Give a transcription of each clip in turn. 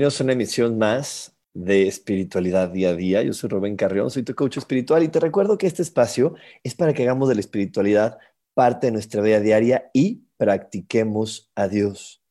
Bienvenidos a una emisión más de espiritualidad día a día. Yo soy Rubén Carrión, soy tu coach espiritual y te recuerdo que este espacio es para que hagamos de la espiritualidad parte de nuestra vida diaria y practiquemos a Dios.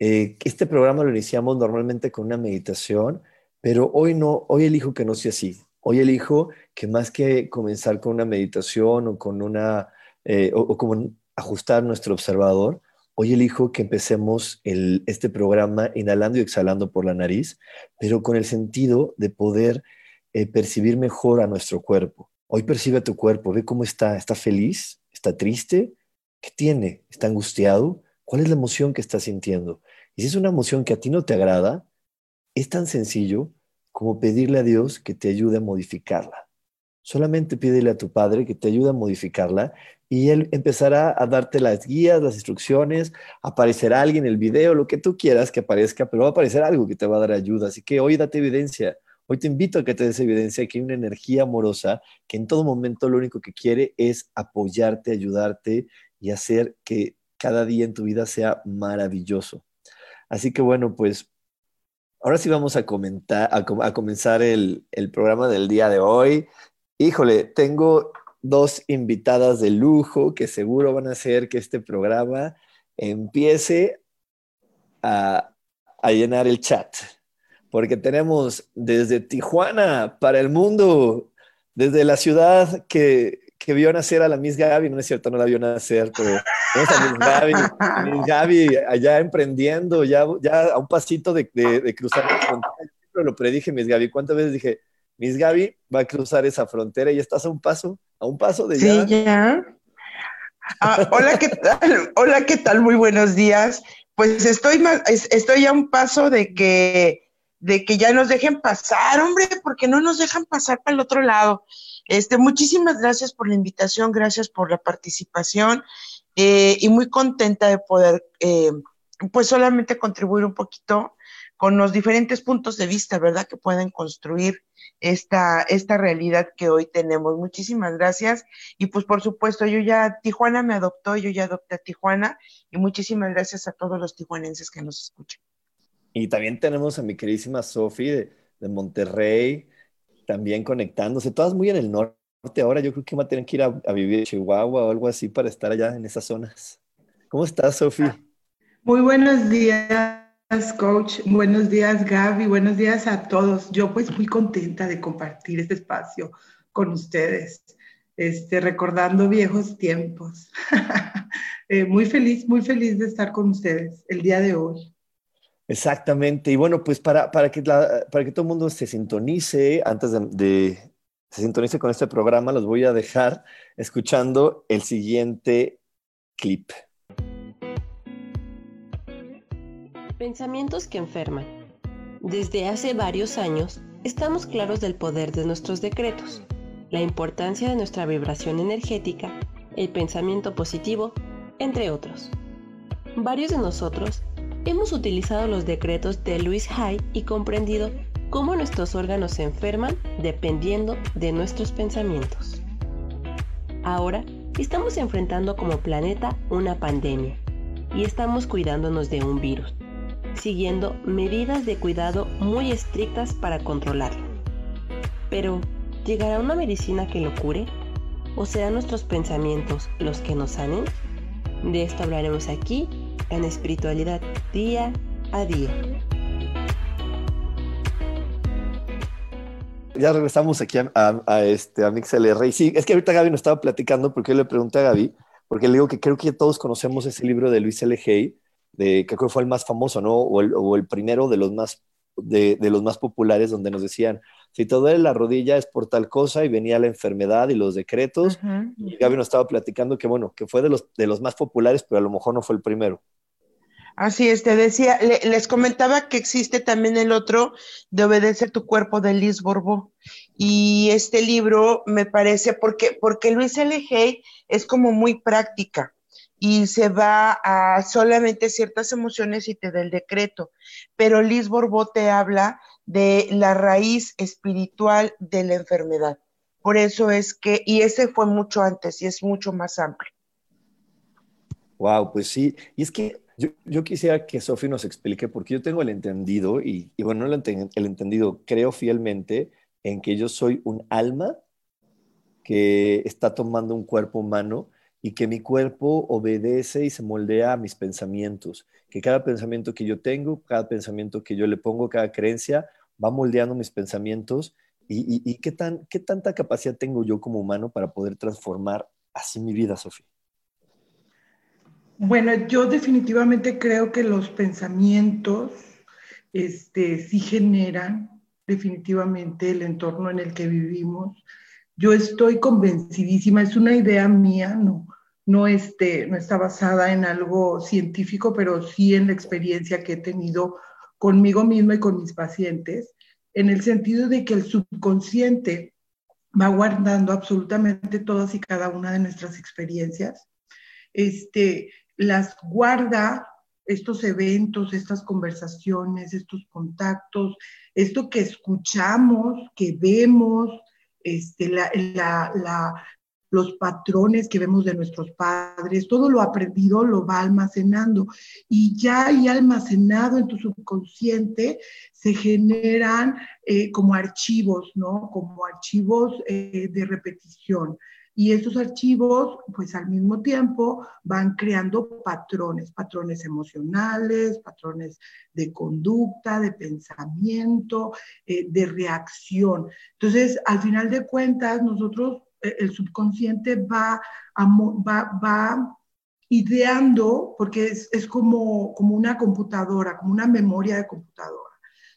Eh, este programa lo iniciamos normalmente con una meditación, pero hoy no, hoy elijo que no sea así. Hoy elijo que más que comenzar con una meditación o con una, eh, o como ajustar nuestro observador, Hoy elijo que empecemos este programa inhalando y exhalando por la nariz, pero con el sentido de poder eh, percibir mejor a nuestro cuerpo. Hoy percibe a tu cuerpo, ve cómo está, está feliz, está triste, ¿qué tiene? ¿Está angustiado? ¿Cuál es la emoción que está sintiendo? Y si es una emoción que a ti no te agrada, es tan sencillo como pedirle a Dios que te ayude a modificarla. Solamente pídele a tu Padre que te ayude a modificarla y él empezará a darte las guías, las instrucciones, aparecerá alguien en el video, lo que tú quieras que aparezca, pero va a aparecer algo que te va a dar ayuda. Así que hoy date evidencia. Hoy te invito a que te des evidencia que hay una energía amorosa que en todo momento lo único que quiere es apoyarte, ayudarte y hacer que cada día en tu vida sea maravilloso. Así que bueno, pues ahora sí vamos a comenzar el programa del día de hoy. Híjole, tengo dos invitadas de lujo que seguro van a hacer que este programa empiece a, llenar el chat. Porque tenemos desde Tijuana para el mundo, desde la ciudad que, vio nacer a la Miss Gaby, no es cierto, no la vio nacer, pero tenemos a Miss Gaby, Miss Gaby allá emprendiendo, ya, ya a un pasito de, cruzar la frontera. Lo predije, Miss Gaby, ¿cuántas veces dije, Miss Gaby va a cruzar esa frontera y estás a un paso, a un paso de ya. Sí, ya. Ah, hola, ¿qué tal? Hola, ¿qué tal? Muy buenos días. Pues estoy más, estoy a un paso de que, de que ya nos dejen pasar, hombre, porque no nos dejan pasar para el otro lado. Este, muchísimas gracias por la invitación, gracias por la participación eh, y muy contenta de poder, eh, pues solamente contribuir un poquito con los diferentes puntos de vista, ¿verdad? Que pueden construir esta, esta realidad que hoy tenemos. Muchísimas gracias. Y pues por supuesto, yo ya, Tijuana me adoptó, yo ya adopté a Tijuana y muchísimas gracias a todos los tijuanenses que nos escuchan. Y también tenemos a mi queridísima Sofi de, Monterrey, también conectándose, todas muy en el norte. Ahora yo creo que va a tener que ir a, a vivir en Chihuahua o algo así para estar allá en esas zonas. ¿Cómo estás, Sofi? Muy buenos días coach. Buenos días, Gaby. Buenos días a todos. Yo pues muy contenta de compartir este espacio con ustedes, este, recordando viejos tiempos. Eh, muy feliz, muy feliz de estar con ustedes el día de hoy. Exactamente. Y bueno, pues para, para, que, para que todo el mundo se sintonice, antes de, de se sintonice con este programa, los voy a dejar escuchando el siguiente clip. Pensamientos que enferman. Desde hace varios años estamos claros del poder de nuestros decretos, la importancia de nuestra vibración energética, el pensamiento positivo, entre otros. Varios de nosotros hemos utilizado los decretos de Louis Hay y comprendido cómo nuestros órganos se enferman dependiendo de nuestros pensamientos. Ahora estamos enfrentando como planeta una pandemia y estamos cuidándonos de un virus siguiendo medidas de cuidado muy estrictas para controlarlo. Pero, ¿llegará una medicina que lo cure? ¿O serán nuestros pensamientos los que nos sanen? De esto hablaremos aquí en Espiritualidad Día a Día. Ya regresamos aquí a, a, este, a MixLR. Y sí, es que ahorita Gaby nos estaba platicando porque yo le pregunté a Gaby, porque le digo que creo que todos conocemos ese libro de Luis L. Hay, de, que creo que fue el más famoso, ¿no? O el, o el, primero de los más de, los más populares donde nos decían, si te duele la rodilla es por tal cosa y venía la enfermedad y los decretos. Y Gaby nos estaba platicando que, bueno, que fue de los, de los más populares, pero a lo mejor no fue el primero. Así es, te decía, les comentaba que existe también el otro de Obedece tu cuerpo de Liz Borbó. Y este libro me parece, porque, porque Luis L. Hay es como muy práctica y se va a solamente ciertas emociones y te da el decreto. Pero Liz Borbó te habla de la raíz espiritual de la enfermedad. Por eso es que, y ese fue mucho antes y es mucho más amplio. Wow, pues sí. Y es que yo, quisiera que Sofi nos explique, porque yo tengo el entendido, y, bueno, el, el entendido, creo fielmente en que yo soy un alma que está tomando un cuerpo humano y que mi cuerpo obedece y se moldea a mis pensamientos, que cada pensamiento que yo tengo, cada pensamiento que yo le pongo, cada creencia, va moldeando mis pensamientos y, qué, tan, qué tanta capacidad tengo yo como humano para poder transformar así mi vida, Sofía. Bueno, yo definitivamente creo que los pensamientos este, sí generan definitivamente el entorno en el que vivimos. Yo estoy convencidísima, es una idea mía, no, no, este, no está basada en algo científico, pero sí en la experiencia que he tenido conmigo misma y con mis pacientes, en el sentido de que el subconsciente va guardando absolutamente todas y cada una de nuestras experiencias. Este, las guarda estos eventos, estas conversaciones, estos contactos, esto que escuchamos, que vemos, este, los patrones que vemos de nuestros padres, todo lo aprendido lo va almacenando y ya ahí almacenado en tu subconsciente se generan eh, como archivos, ¿no? Como archivos eh, de repetición. Y esos archivos, pues al mismo tiempo, van creando patrones, patrones emocionales, patrones de conducta, de pensamiento, eh, de reacción. Entonces, al final de cuentas, nosotros, el subconsciente va, va, va ideando, porque es, es como, como una computadora, como una memoria de computadora.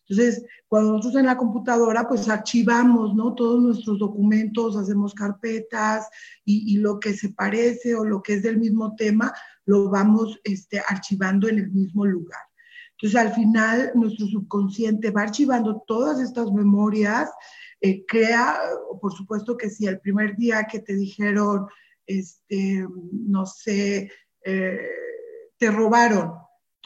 Entonces, cuando nosotros en la computadora, pues archivamos, ¿no? Todos nuestros documentos, hacemos carpetas y, lo que se parece o lo que es del mismo tema, lo vamos este, archivando en el mismo lugar. Entonces, al final, nuestro subconsciente va archivando todas estas memorias, eh, crea, por supuesto que si el primer día que te dijeron, este, no sé, eh, te robaron,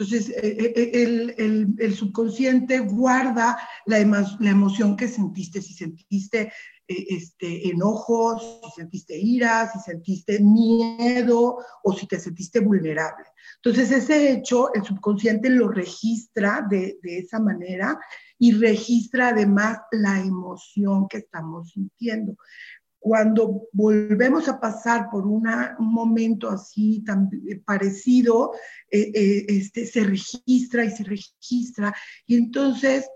entonces, eh, eh, eh, el, subconsciente guarda la, la, emoción que sentiste, si sentiste este, enojo, si sentiste ira, si sentiste miedo o si te sentiste vulnerable. Entonces, ese hecho, el subconsciente lo registra de, de esa manera y registra además la emoción que estamos sintiendo cuando volvemos a pasar por un momento así tan eh, parecido, eh, eh, este, se registra y se registra. Y entonces,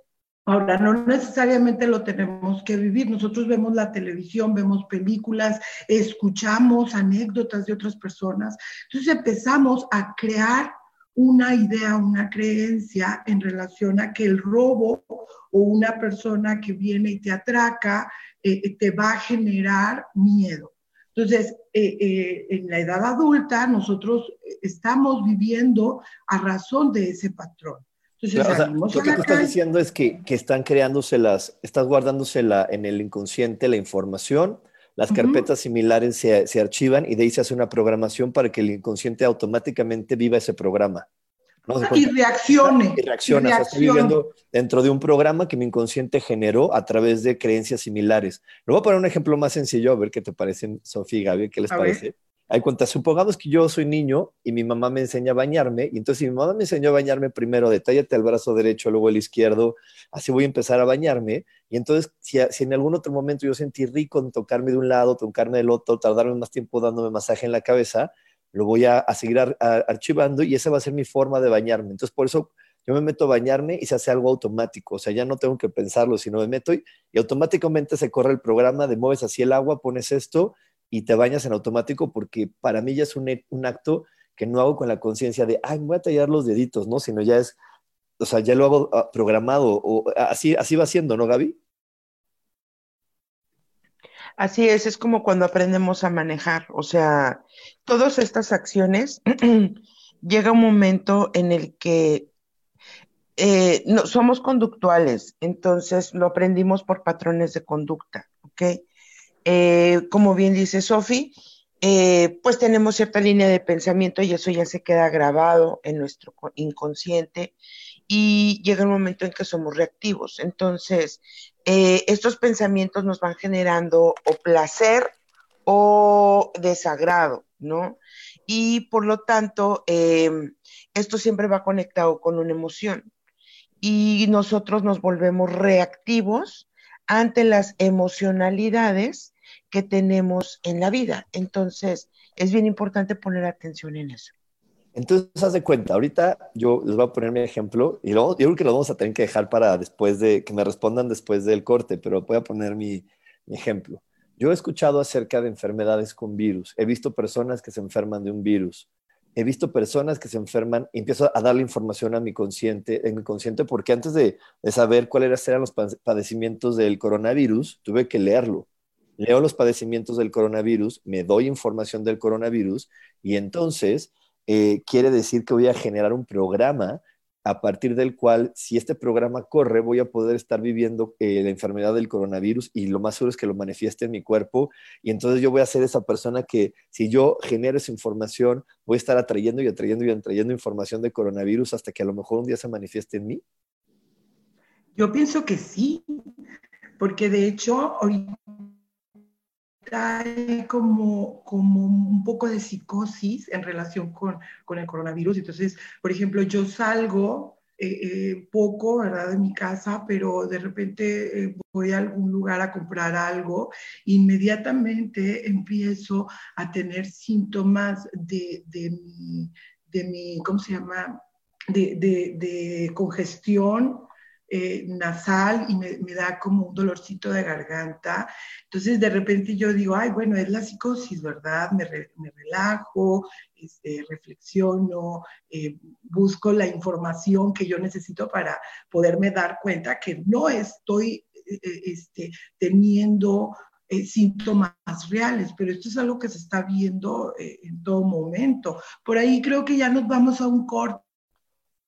ahora no necesariamente lo tenemos que vivir. Nosotros vemos la televisión, vemos películas, escuchamos anécdotas de otras personas. Entonces empezamos a crear una idea, una creencia en relación a que el robo o una persona que viene y te atraca eh, eh, te va a generar miedo. Entonces, eh, en la edad adulta, nosotros estamos viviendo a razón de ese patrón. Entonces, lo que tú estás diciendo es que, que están creándoselas, estás guardándosela en el inconsciente la información, las carpetas similares se, se, archivan y de ahí se hace una programación para que el inconsciente automáticamente viva ese programa. Y reaccione. Y reacciona. estoy viviendo dentro de un programa que mi inconsciente generó a través de creencias similares. Le voy a poner un ejemplo más sencillo, a ver qué te parecen, Sofía y Gaby, ¿qué les parece? Hay cuenta, supongamos que yo soy niño y mi mamá me enseña a bañarme, y entonces si mi mamá me enseñó a bañarme primero, detállate el brazo derecho, luego el izquierdo, así voy a empezar a bañarme, y entonces si, en algún otro momento yo sentí rico en tocarme de un lado, tocarme del otro, tardarme más tiempo dándome masaje en la cabeza, lo voy a, seguir archivando y esa va a ser mi forma de bañarme. Entonces, por eso yo me meto a bañarme y se hace algo automático, o sea, ya no tengo que pensarlo, sino me meto y, automáticamente se corre el programa de mueves así el agua, pones esto y te bañas en automático porque para mí ya es un, un acto que no hago con la conciencia de, ay, me voy a tallar los deditos, ¿no? Sino ya es, o sea, ya lo hago ah, programado, o así, así va siendo, ¿no, Gaby? Así es, es como cuando aprendemos a manejar, o sea, todas estas acciones, llega un momento en el que eh, no, somos conductuales, entonces lo aprendimos por patrones de conducta, ¿ok? Eh, como bien dice Sofi, eh, pues tenemos cierta línea de pensamiento y eso ya se queda grabado en nuestro inconsciente y llega el momento en que somos reactivos. Entonces, estos pensamientos nos van generando o placer o desagrado, ¿no? Y por lo tanto, esto siempre va conectado con una emoción y nosotros nos volvemos reactivos ante las emocionalidades que tenemos en la vida. Entonces, es bien importante poner atención en eso. Entonces, haz de cuenta, ahorita yo les voy a poner mi ejemplo y luego yo creo que lo vamos a tener que dejar para después de que me respondan después del corte, pero voy a poner mi, mi ejemplo. Yo he escuchado acerca de enfermedades con virus, he visto personas que se enferman de un virus, he visto personas que se enferman y empiezo a darle información a mi consciente, en mi consciente, porque antes de, saber cuáles eran los padecimientos del coronavirus, tuve que leerlo. Leo los padecimientos del coronavirus, me doy información del coronavirus y entonces eh, quiere decir que voy a generar un programa a partir del cual, si este programa corre, voy a poder estar viviendo eh, la enfermedad del coronavirus y lo más seguro es que lo manifieste en mi cuerpo. Y entonces yo voy a ser esa persona que, si yo genero esa información, voy a estar atrayendo y atrayendo y atrayendo información de coronavirus hasta que a lo mejor un día se manifieste en mí. Yo pienso que sí, porque de hecho ahorita hay como, como un poco de psicosis en relación con, con el coronavirus. Entonces, por ejemplo, yo salgo eh, eh, poco, ¿verdad?, de mi casa, pero de repente eh, voy a algún lugar a comprar algo, inmediatamente empiezo a tener síntomas de, de, mi, de mi, ¿cómo se llama?, de, de, de congestión eh, nasal y me, da como un dolorcito de garganta. Entonces de repente yo digo, ay, bueno, es la psicosis, ¿verdad? Me, relajo, este, reflexiono, eh, busco la información que yo necesito para poderme dar cuenta que no estoy eh, este, teniendo síntomas reales, pero esto es algo que se está viendo en todo momento. Por ahí creo que ya nos vamos a un corte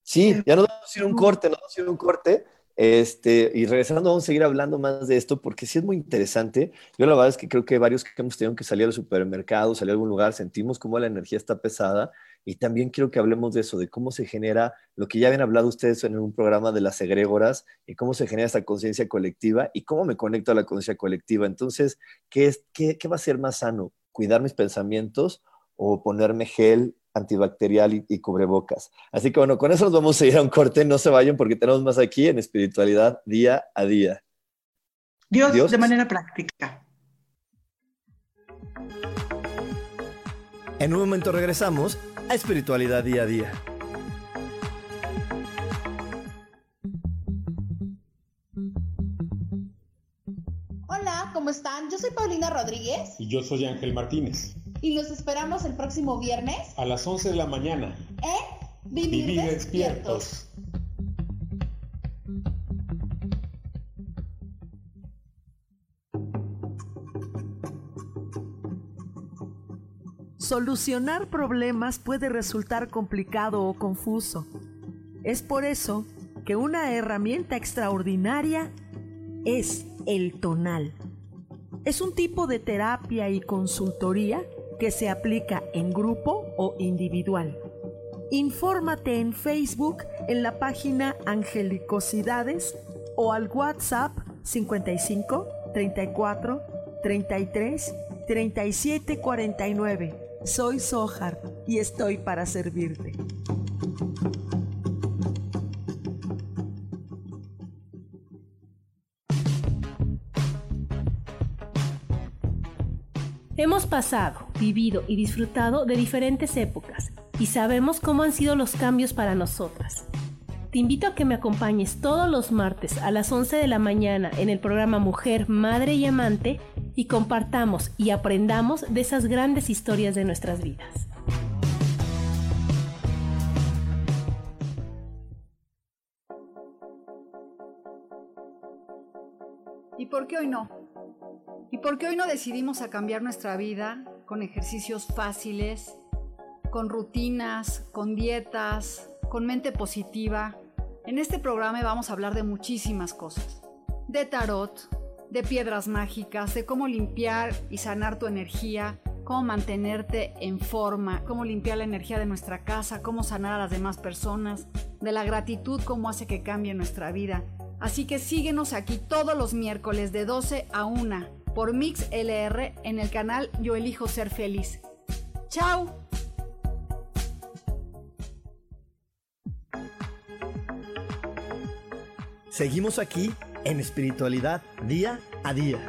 Sí, ya nos vamos a ir un corte, nos vamos a ir un corte. Este, y regresando, vamos a seguir hablando más de esto porque sí es muy interesante. Yo la verdad es que creo que varios que hemos tenido que salir al supermercado, salir a algún lugar, sentimos cómo la energía está pesada y también quiero que hablemos de eso, de cómo se genera lo que ya habían hablado ustedes en un programa de las egregoras y cómo se genera esta conciencia colectiva y cómo me conecto a la conciencia colectiva. Entonces, ¿qué, es, qué, ¿qué va a ser más sano? ¿Cuidar mis pensamientos o ponerme gel antibacterial y, cubrebocas. Así que bueno, con eso nos vamos a ir a un corte, no se vayan porque tenemos más aquí en espiritualidad día a día. Dios, Dios. de manera práctica. En un momento regresamos a espiritualidad día a día. Hola, ¿cómo están? Yo soy Paulina Rodríguez. Y yo soy Ángel Martínez y los esperamos el próximo viernes a las 11 de la mañana en Vivir, despiertos. Solucionar problemas puede resultar complicado o confuso. Es por eso que una herramienta extraordinaria es el tonal. Es un tipo de terapia y consultoría que se aplica en grupo o individual. Infórmate en Facebook en la página Angelicosidades o al WhatsApp 55 34 33 37 49. Soy Sohar y estoy para servirte. Pasado, vivido y disfrutado de diferentes épocas y sabemos cómo han sido los cambios para nosotras. Te invito a que me acompañes todos los martes a las 11 de la mañana en el programa Mujer, Madre y Amante y compartamos y aprendamos de esas grandes historias de nuestras vidas. ¿Y por qué hoy no? ¿Y por qué hoy no decidimos cambiar nuestra vida con ejercicios fáciles, con rutinas, con dietas, con mente positiva? En este programa vamos a hablar de muchísimas cosas. De tarot, de piedras mágicas, de cómo limpiar y sanar tu energía, cómo mantenerte en forma, cómo limpiar la energía de nuestra casa, cómo sanar a las demás personas, de la gratitud, cómo hace que cambie nuestra vida. Así que síguenos aquí todos los miércoles de 12 a 1 por Mix LR en el canal Yo Elijo Ser Feliz. ¡Chao! Seguimos aquí en espiritualidad día a día.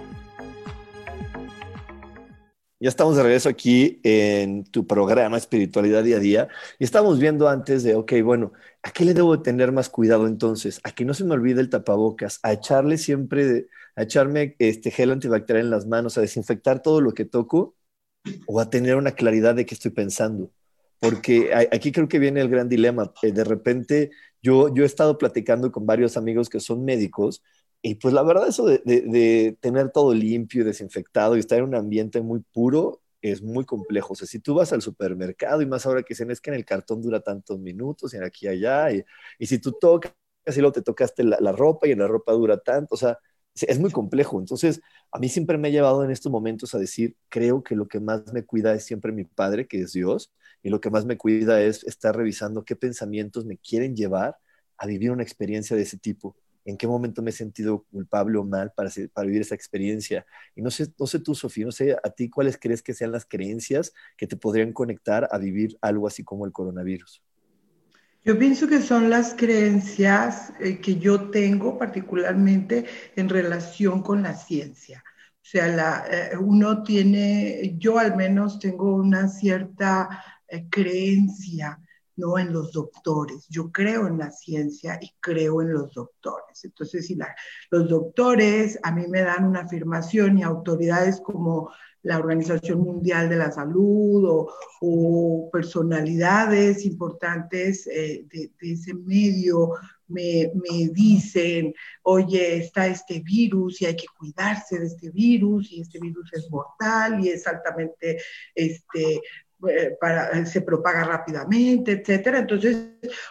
Ya estamos de regreso aquí en tu programa Espiritualidad Día a Día y estamos viendo antes de, ok, bueno, ¿a qué le debo tener más cuidado entonces? A que no se me olvide el tapabocas, a echarle siempre, a echarme este gel antibacterial en las manos, a desinfectar todo lo que toco o a tener una claridad de qué estoy pensando. Porque aquí creo que viene el gran dilema. Eh, de repente yo, yo he estado platicando con varios amigos que son médicos y pues la verdad eso de, tener todo limpio y desinfectado y estar en un ambiente muy puro es muy complejo. O sea, si tú vas al supermercado y más ahora que dicen es que en el cartón dura tantos minutos y en aquí y allá, y, si tú tocas y luego te tocaste la, la, ropa y en la ropa dura tanto, o sea, es muy complejo. Entonces, a mí siempre me ha llevado en estos momentos a decir, creo que lo que más me cuida es siempre mi Padre, que es Dios, y lo que más me cuida es estar revisando qué pensamientos me quieren llevar a vivir una experiencia de ese tipo en qué momento me he sentido culpable o mal para, para vivir esa experiencia. Y no sé, no sé tú, Sofía, no sé a ti cuáles crees que sean las creencias que te podrían conectar a vivir algo así como el coronavirus. Yo pienso que son las creencias eh, que yo tengo particularmente en relación con la ciencia. O sea, la, eh, uno tiene, yo al menos tengo una cierta eh, creencia no en los doctores. Yo creo en la ciencia y creo en los doctores. Entonces, si los doctores a mí me dan una afirmación y autoridades como la Organización Mundial de la Salud o, personalidades importantes eh, de, ese medio me, me, dicen, oye, está este virus y hay que cuidarse de este virus y este virus es mortal y es altamente este, eh, para, eh, se propaga rápidamente, etcétera. Entonces,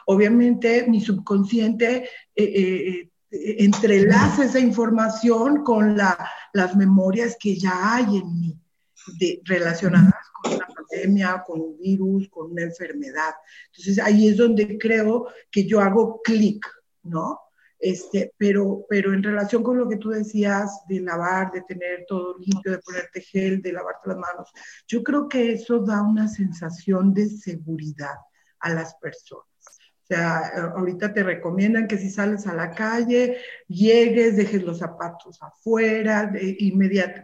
obviamente, mi subconsciente eh, entrelaza esa información con las memorias que ya hay en mí, relacionadas con una pandemia, con un virus, con una enfermedad. Entonces, ahí es donde creo que yo hago clic, ¿no? Este, pero, pero en relación con lo que tú decías de lavar, de tener todo limpio, de ponerte gel, de lavarte las manos, yo creo que eso da una sensación de seguridad a las personas. O sea, ahorita te recomiendan que si sales a la calle, llegues, dejes los zapatos afuera,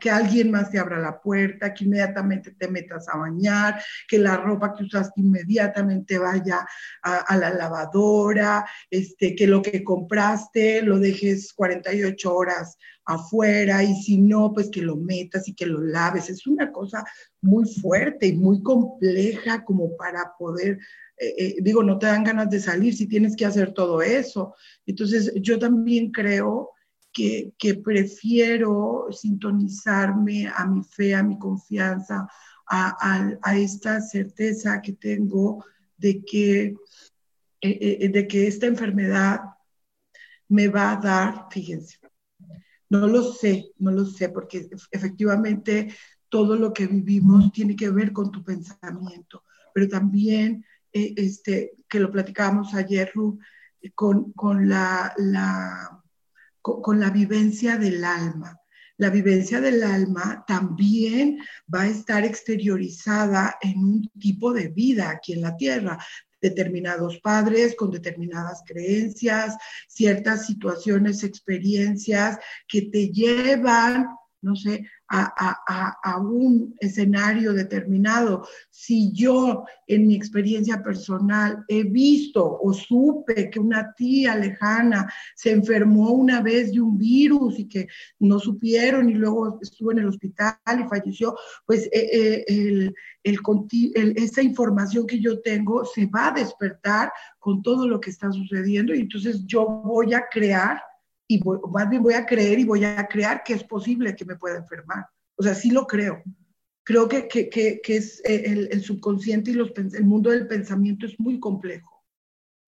que alguien más te abra la puerta, que inmediatamente te metas a bañar, que la ropa que usaste inmediatamente vaya a, la lavadora, este, que lo que compraste lo dejes 48 horas afuera y si no, pues que lo metas y que lo laves. Es una cosa muy fuerte y muy compleja como para poder eh, eh, digo, no te dan ganas de salir si tienes que hacer todo eso. Entonces, yo también creo que, que prefiero sintonizarme a mi fe, a mi confianza, a, a, esta certeza que tengo de que, eh, de que esta enfermedad me va a dar, fíjense, no lo sé, no lo sé, porque efectivamente todo lo que vivimos tiene que ver con tu pensamiento, pero también eh, este, que lo platicábamos ayer, Ru, con, con, la, la, con, la vivencia del alma. La vivencia del alma también va a estar exteriorizada en un tipo de vida aquí en la tierra determinados padres con determinadas creencias, ciertas situaciones, experiencias que te llevan, no sé, a, un escenario determinado. Si yo en mi experiencia personal he visto o supe que una tía lejana se enfermó una vez de un virus y que no supieron y luego estuvo en el hospital y falleció, pues eh, eh, el, esa información que yo tengo se va a despertar con todo lo que está sucediendo y entonces yo voy a crear y más bien voy a creer y voy a crear que es posible que me pueda enfermar. O sea, sí lo creo. Creo que, que, que, que es eh, el, el, subconsciente y los, el mundo del pensamiento es muy complejo.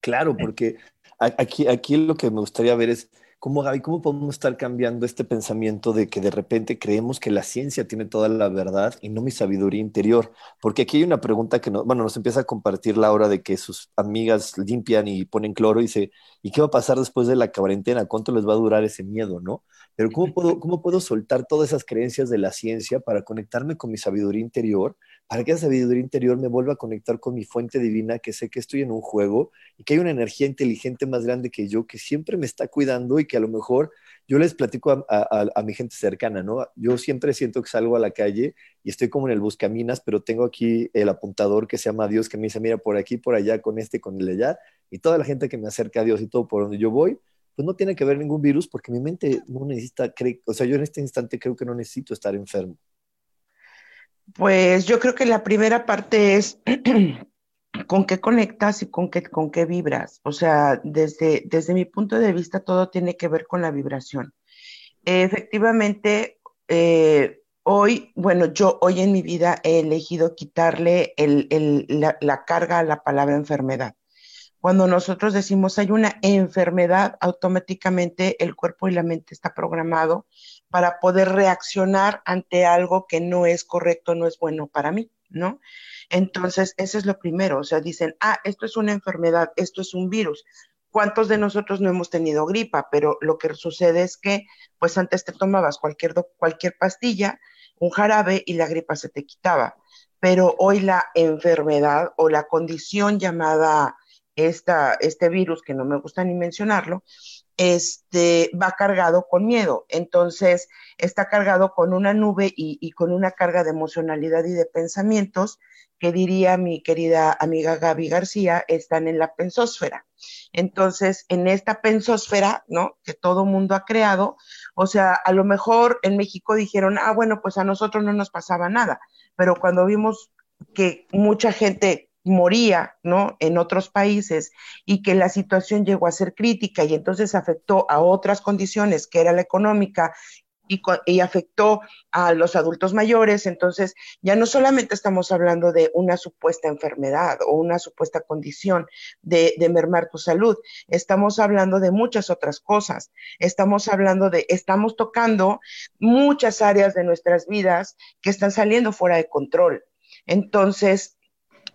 Claro, porque aquí, aquí lo que me gustaría ver es ¿Cómo, Gaby, cómo podemos estar cambiando este pensamiento de que de repente creemos que la ciencia tiene toda la verdad y no mi sabiduría interior? Porque aquí hay una pregunta que no, bueno, nos empieza a compartir Laura de que sus amigas limpian y ponen cloro y dice, ¿y qué va a pasar después de la cuarentena? ¿Cuánto les va a durar ese miedo, no? Pero ¿cómo puedo, cómo puedo soltar todas esas creencias de la ciencia para conectarme con mi sabiduría interior para que esa sabiduría interior me vuelva a conectar con mi fuente divina, que sé que estoy en un juego y que hay una energía inteligente más grande que yo, que siempre me está cuidando y que a lo mejor yo les platico a, mi gente cercana, ¿no? Yo siempre siento que salgo a la calle y estoy como en el buscaminas, pero tengo aquí el apuntador que se llama Dios, que me dice, mira, por aquí, por allá, con este, con el allá, y toda la gente que me acerca a Dios y todo por donde yo voy, pues no tiene que ver ningún virus porque mi mente no necesita, o sea, yo en este instante creo que no necesito estar enfermo. Pues yo creo que la primera parte es con qué conectas y con qué, con qué vibras. O sea, desde, desde mi punto de vista, todo tiene que ver con la vibración. efectivamente, eh, hoy, bueno, yo hoy en mi vida he elegido quitarle la, la carga a la palabra enfermedad. Cuando nosotros decimos hay una enfermedad, automáticamente el cuerpo y la mente está programado para poder reaccionar ante algo que no es correcto, no es bueno para mí, ¿no? Entonces, eso es lo primero, o sea, dicen, ah, esto es una enfermedad, esto es un virus. ¿Cuántos de nosotros no hemos tenido gripa? Pero lo que sucede es que, pues antes te tomabas cualquier, cualquier pastilla, un jarabe y la gripa se te quitaba. Pero hoy la enfermedad o la condición llamada esta, este virus, que no me gusta ni mencionarlo, este, va cargado con miedo. Entonces, está cargado con una nube y, con una carga de emocionalidad y de pensamientos que diría mi querida amiga Gaby García, están en la pensósfera. Entonces, en esta pensósfera, ¿no? Que todo mundo ha creado, o sea, a lo mejor en México dijeron, ah, bueno, pues a nosotros no nos pasaba nada, pero cuando vimos que mucha gente moría, ¿no? En otros países y que la situación llegó a ser crítica y entonces afectó a otras condiciones, que era la económica y, afectó a los adultos mayores. Entonces, ya no solamente estamos hablando de una supuesta enfermedad o una supuesta condición de, de, mermar tu salud, estamos hablando de muchas otras cosas. Estamos hablando de, estamos tocando muchas áreas de nuestras vidas que están saliendo fuera de control. Entonces,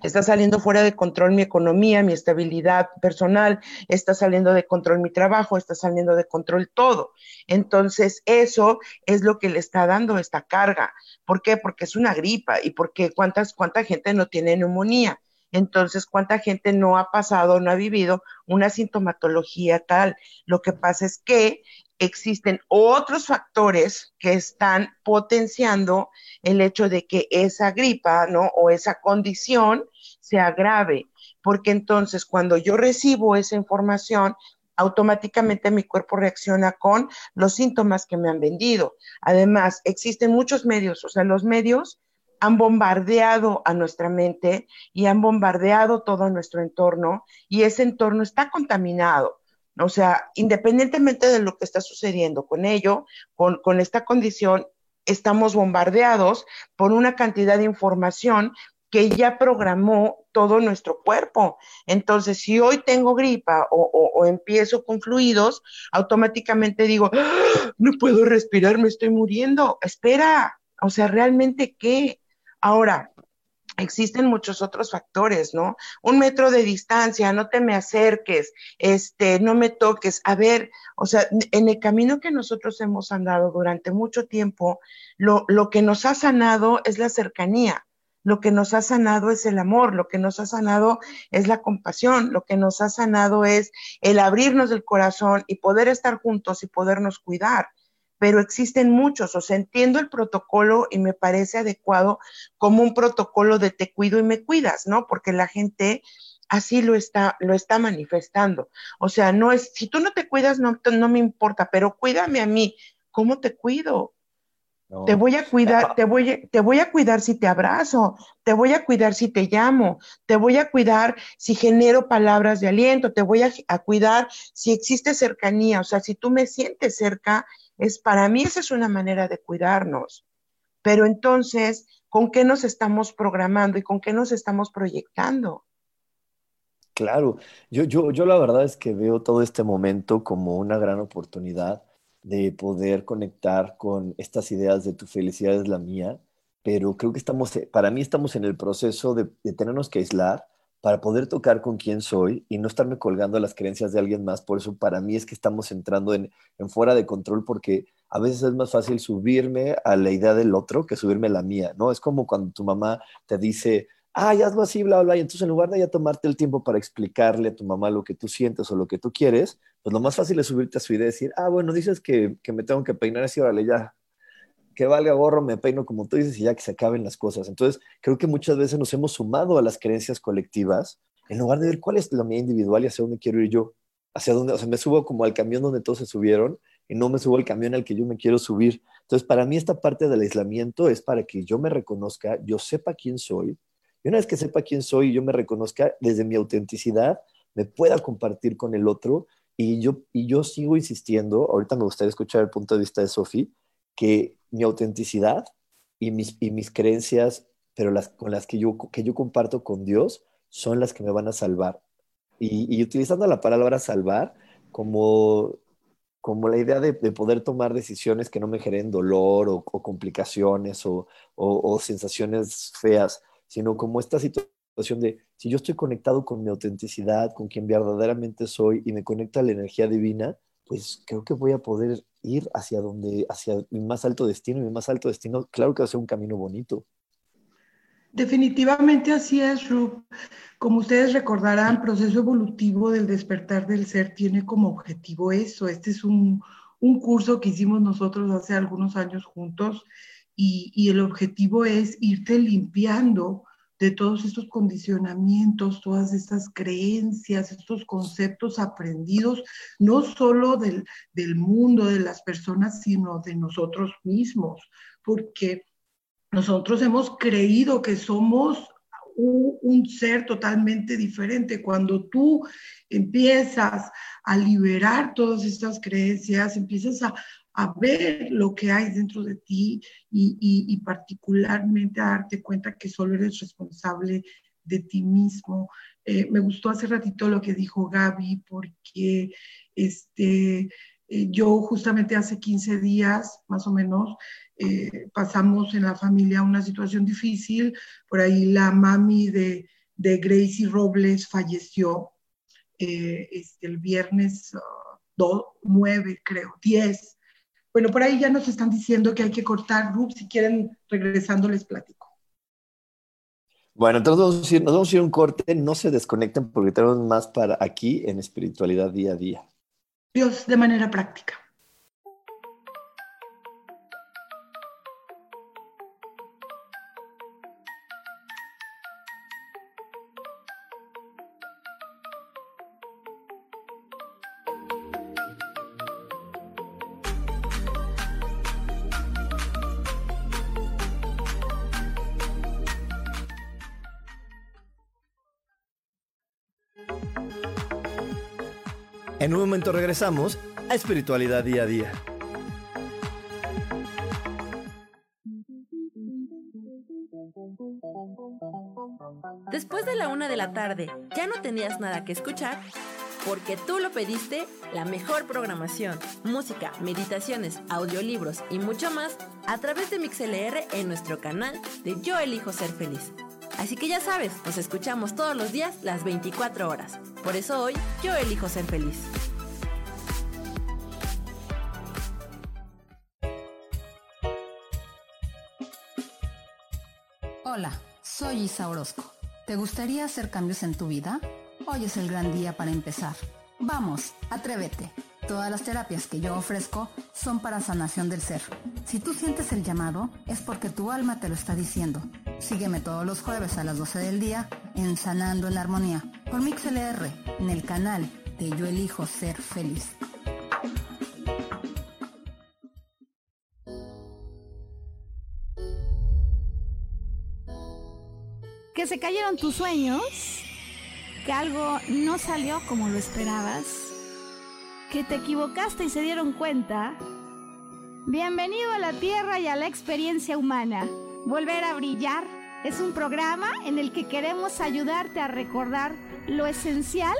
está saliendo fuera de control mi economía, mi estabilidad personal, está saliendo de control mi trabajo, está saliendo de control todo. Entonces, eso es lo que le está dando esta carga. ¿Por qué? Porque es una gripa y porque cuántas, cuánta gente no tiene neumonía. Entonces, ¿cuánta gente no ha pasado, no ha vivido una sintomatología tal? Lo que pasa es que existen otros factores que están potenciando el hecho de que esa gripa, ¿no? O esa condición se agrave, porque entonces cuando yo recibo esa información, automáticamente mi cuerpo reacciona con los síntomas que me han vendido. Además, existen muchos medios, o sea, los medios han bombardeado a nuestra mente y han bombardeado todo nuestro entorno y ese entorno está contaminado. O sea, independientemente de lo que está sucediendo con ello, con, esta condición, estamos bombardeados por una cantidad de información que ya programó todo nuestro cuerpo. Entonces, si hoy tengo gripa o, empiezo con fluidos, automáticamente digo, ¡Ah! no puedo respirar, me estoy muriendo. Espera, o sea, ¿realmente qué? Ahora, existen muchos otros factores, ¿no? Un metro de distancia, no te me acerques, este, no me toques. A ver, o sea, en el camino que nosotros hemos andado durante mucho tiempo, lo, lo que nos ha sanado es la cercanía lo que nos ha sanado es el amor, lo que nos ha sanado es la compasión, lo que nos ha sanado es el abrirnos del corazón y poder estar juntos y podernos cuidar. Pero existen muchos, o sea, entiendo el protocolo y me parece adecuado como un protocolo de te cuido y me cuidas, ¿no? Porque la gente así lo está, lo está manifestando. O sea, no es, si tú no te cuidas, no, no me importa, pero cuídame a mí. ¿Cómo te cuido? te voy a cuidar, te voy, te voy a cuidar si te abrazo, te voy a cuidar si te llamo, te voy a cuidar si genero palabras de aliento, te voy a, a cuidar si existe cercanía, o sea, si tú me sientes cerca, es para mí esa es una manera de cuidarnos. Pero entonces, ¿con qué nos estamos programando y con qué nos estamos proyectando? Claro, yo, yo, yo la verdad es que veo todo este momento como una gran oportunidad de poder conectar con estas ideas de tu felicidad es la mía, pero creo que estamos, para mí estamos en el proceso de, de tenernos que aislar para poder tocar con quién soy y no estarme colgando las creencias de alguien más. Por eso para mí es que estamos entrando en, en, fuera de control porque a veces es más fácil subirme a la idea del otro que subirme a la mía, ¿no? Es como cuando tu mamá te dice, ay, hazlo así, bla, bla, y entonces en lugar de ya tomarte el tiempo para explicarle a tu mamá lo que tú sientes o lo que tú quieres, pues lo más fácil es subirte a su idea y decir, ah, bueno, dices que, que me tengo que peinar así, órale, ya, que valga gorro, me peino como tú dices y ya que se acaben las cosas. Entonces, creo que muchas veces nos hemos sumado a las creencias colectivas en lugar de ver cuál es la mía individual y hacia dónde quiero ir yo, hacia dónde, o sea, me subo como al camión donde todos se subieron y no me subo al camión al que yo me quiero subir. Entonces, para mí esta parte del aislamiento es para que yo me reconozca, yo sepa quién soy, y una vez que sepa quién soy y yo me reconozca desde mi autenticidad, me pueda compartir con el otro y yo, y yo sigo insistiendo, ahorita me gustaría escuchar el punto de vista de Sofi, que mi autenticidad y mis, y mis creencias, pero las con las que yo, que yo comparto con Dios, son las que me van a salvar. Y, y utilizando la palabra salvar como, como la idea de, de, poder tomar decisiones que no me generen dolor o, o complicaciones o, o, o sensaciones feas, sino como esta situación de si yo estoy conectado con mi autenticidad, con quien verdaderamente soy y me conecta a la energía divina, pues creo que voy a poder ir hacia donde, hacia mi más alto destino, mi más alto destino, claro que va a ser un camino bonito. Definitivamente así es, Rub. Como ustedes recordarán, el proceso evolutivo del despertar del ser tiene como objetivo eso. Este es un, un curso que hicimos nosotros hace algunos años juntos y, y el objetivo es irte limpiando de todos estos condicionamientos, todas estas creencias, estos conceptos aprendidos, no solo del, del, mundo, de las personas, sino de nosotros mismos, porque nosotros hemos creído que somos un, un ser totalmente diferente. Cuando tú empiezas a liberar todas estas creencias, empiezas a, a ver lo que hay dentro de ti y, y, particularmente a darte cuenta que solo eres responsable de ti mismo. Eh, me gustó hace ratito lo que dijo Gaby porque este, eh, yo justamente hace 15 días, más o menos, eh, pasamos en la familia una situación difícil. Por ahí la mami de, de Gracie Robles falleció este, el viernes uh, 9, creo, 10 bueno, por ahí ya nos están diciendo que hay que cortar, Rub, si quieren, regresando les platico. Bueno, entonces vamos a ir, nos vamos a ir un corte, no se desconecten porque tenemos más para aquí en espiritualidad día a día. Dios, de manera práctica. En un momento regresamos a Espiritualidad Día a Día. Después de la una de la tarde, ¿ya no tenías nada que escuchar? Porque tú lo pediste, la mejor programación, música, meditaciones, audiolibros y mucho más a través de MixLR en nuestro canal de Yo Elijo Ser Feliz. Así que ya sabes, nos escuchamos todos los días las 24 horas. Por eso hoy yo elijo ser feliz. Hola, soy Isa Orozco. ¿Te gustaría hacer cambios en tu vida? Hoy es el gran día para empezar. Vamos, atrévete. Todas las terapias que yo ofrezco son para sanación del ser. Si tú sientes el llamado, es porque tu alma te lo está diciendo. Sígueme todos los jueves a las 12 del día en Sanando en Armonía por MixLR en el canal de Yo Elijo Ser Feliz. Que se cayeron tus sueños, que algo no salió como lo esperabas, que te equivocaste y se dieron cuenta. Bienvenido a la Tierra y a la experiencia humana. Volver a brillar es un programa en el que queremos ayudarte a recordar lo esencial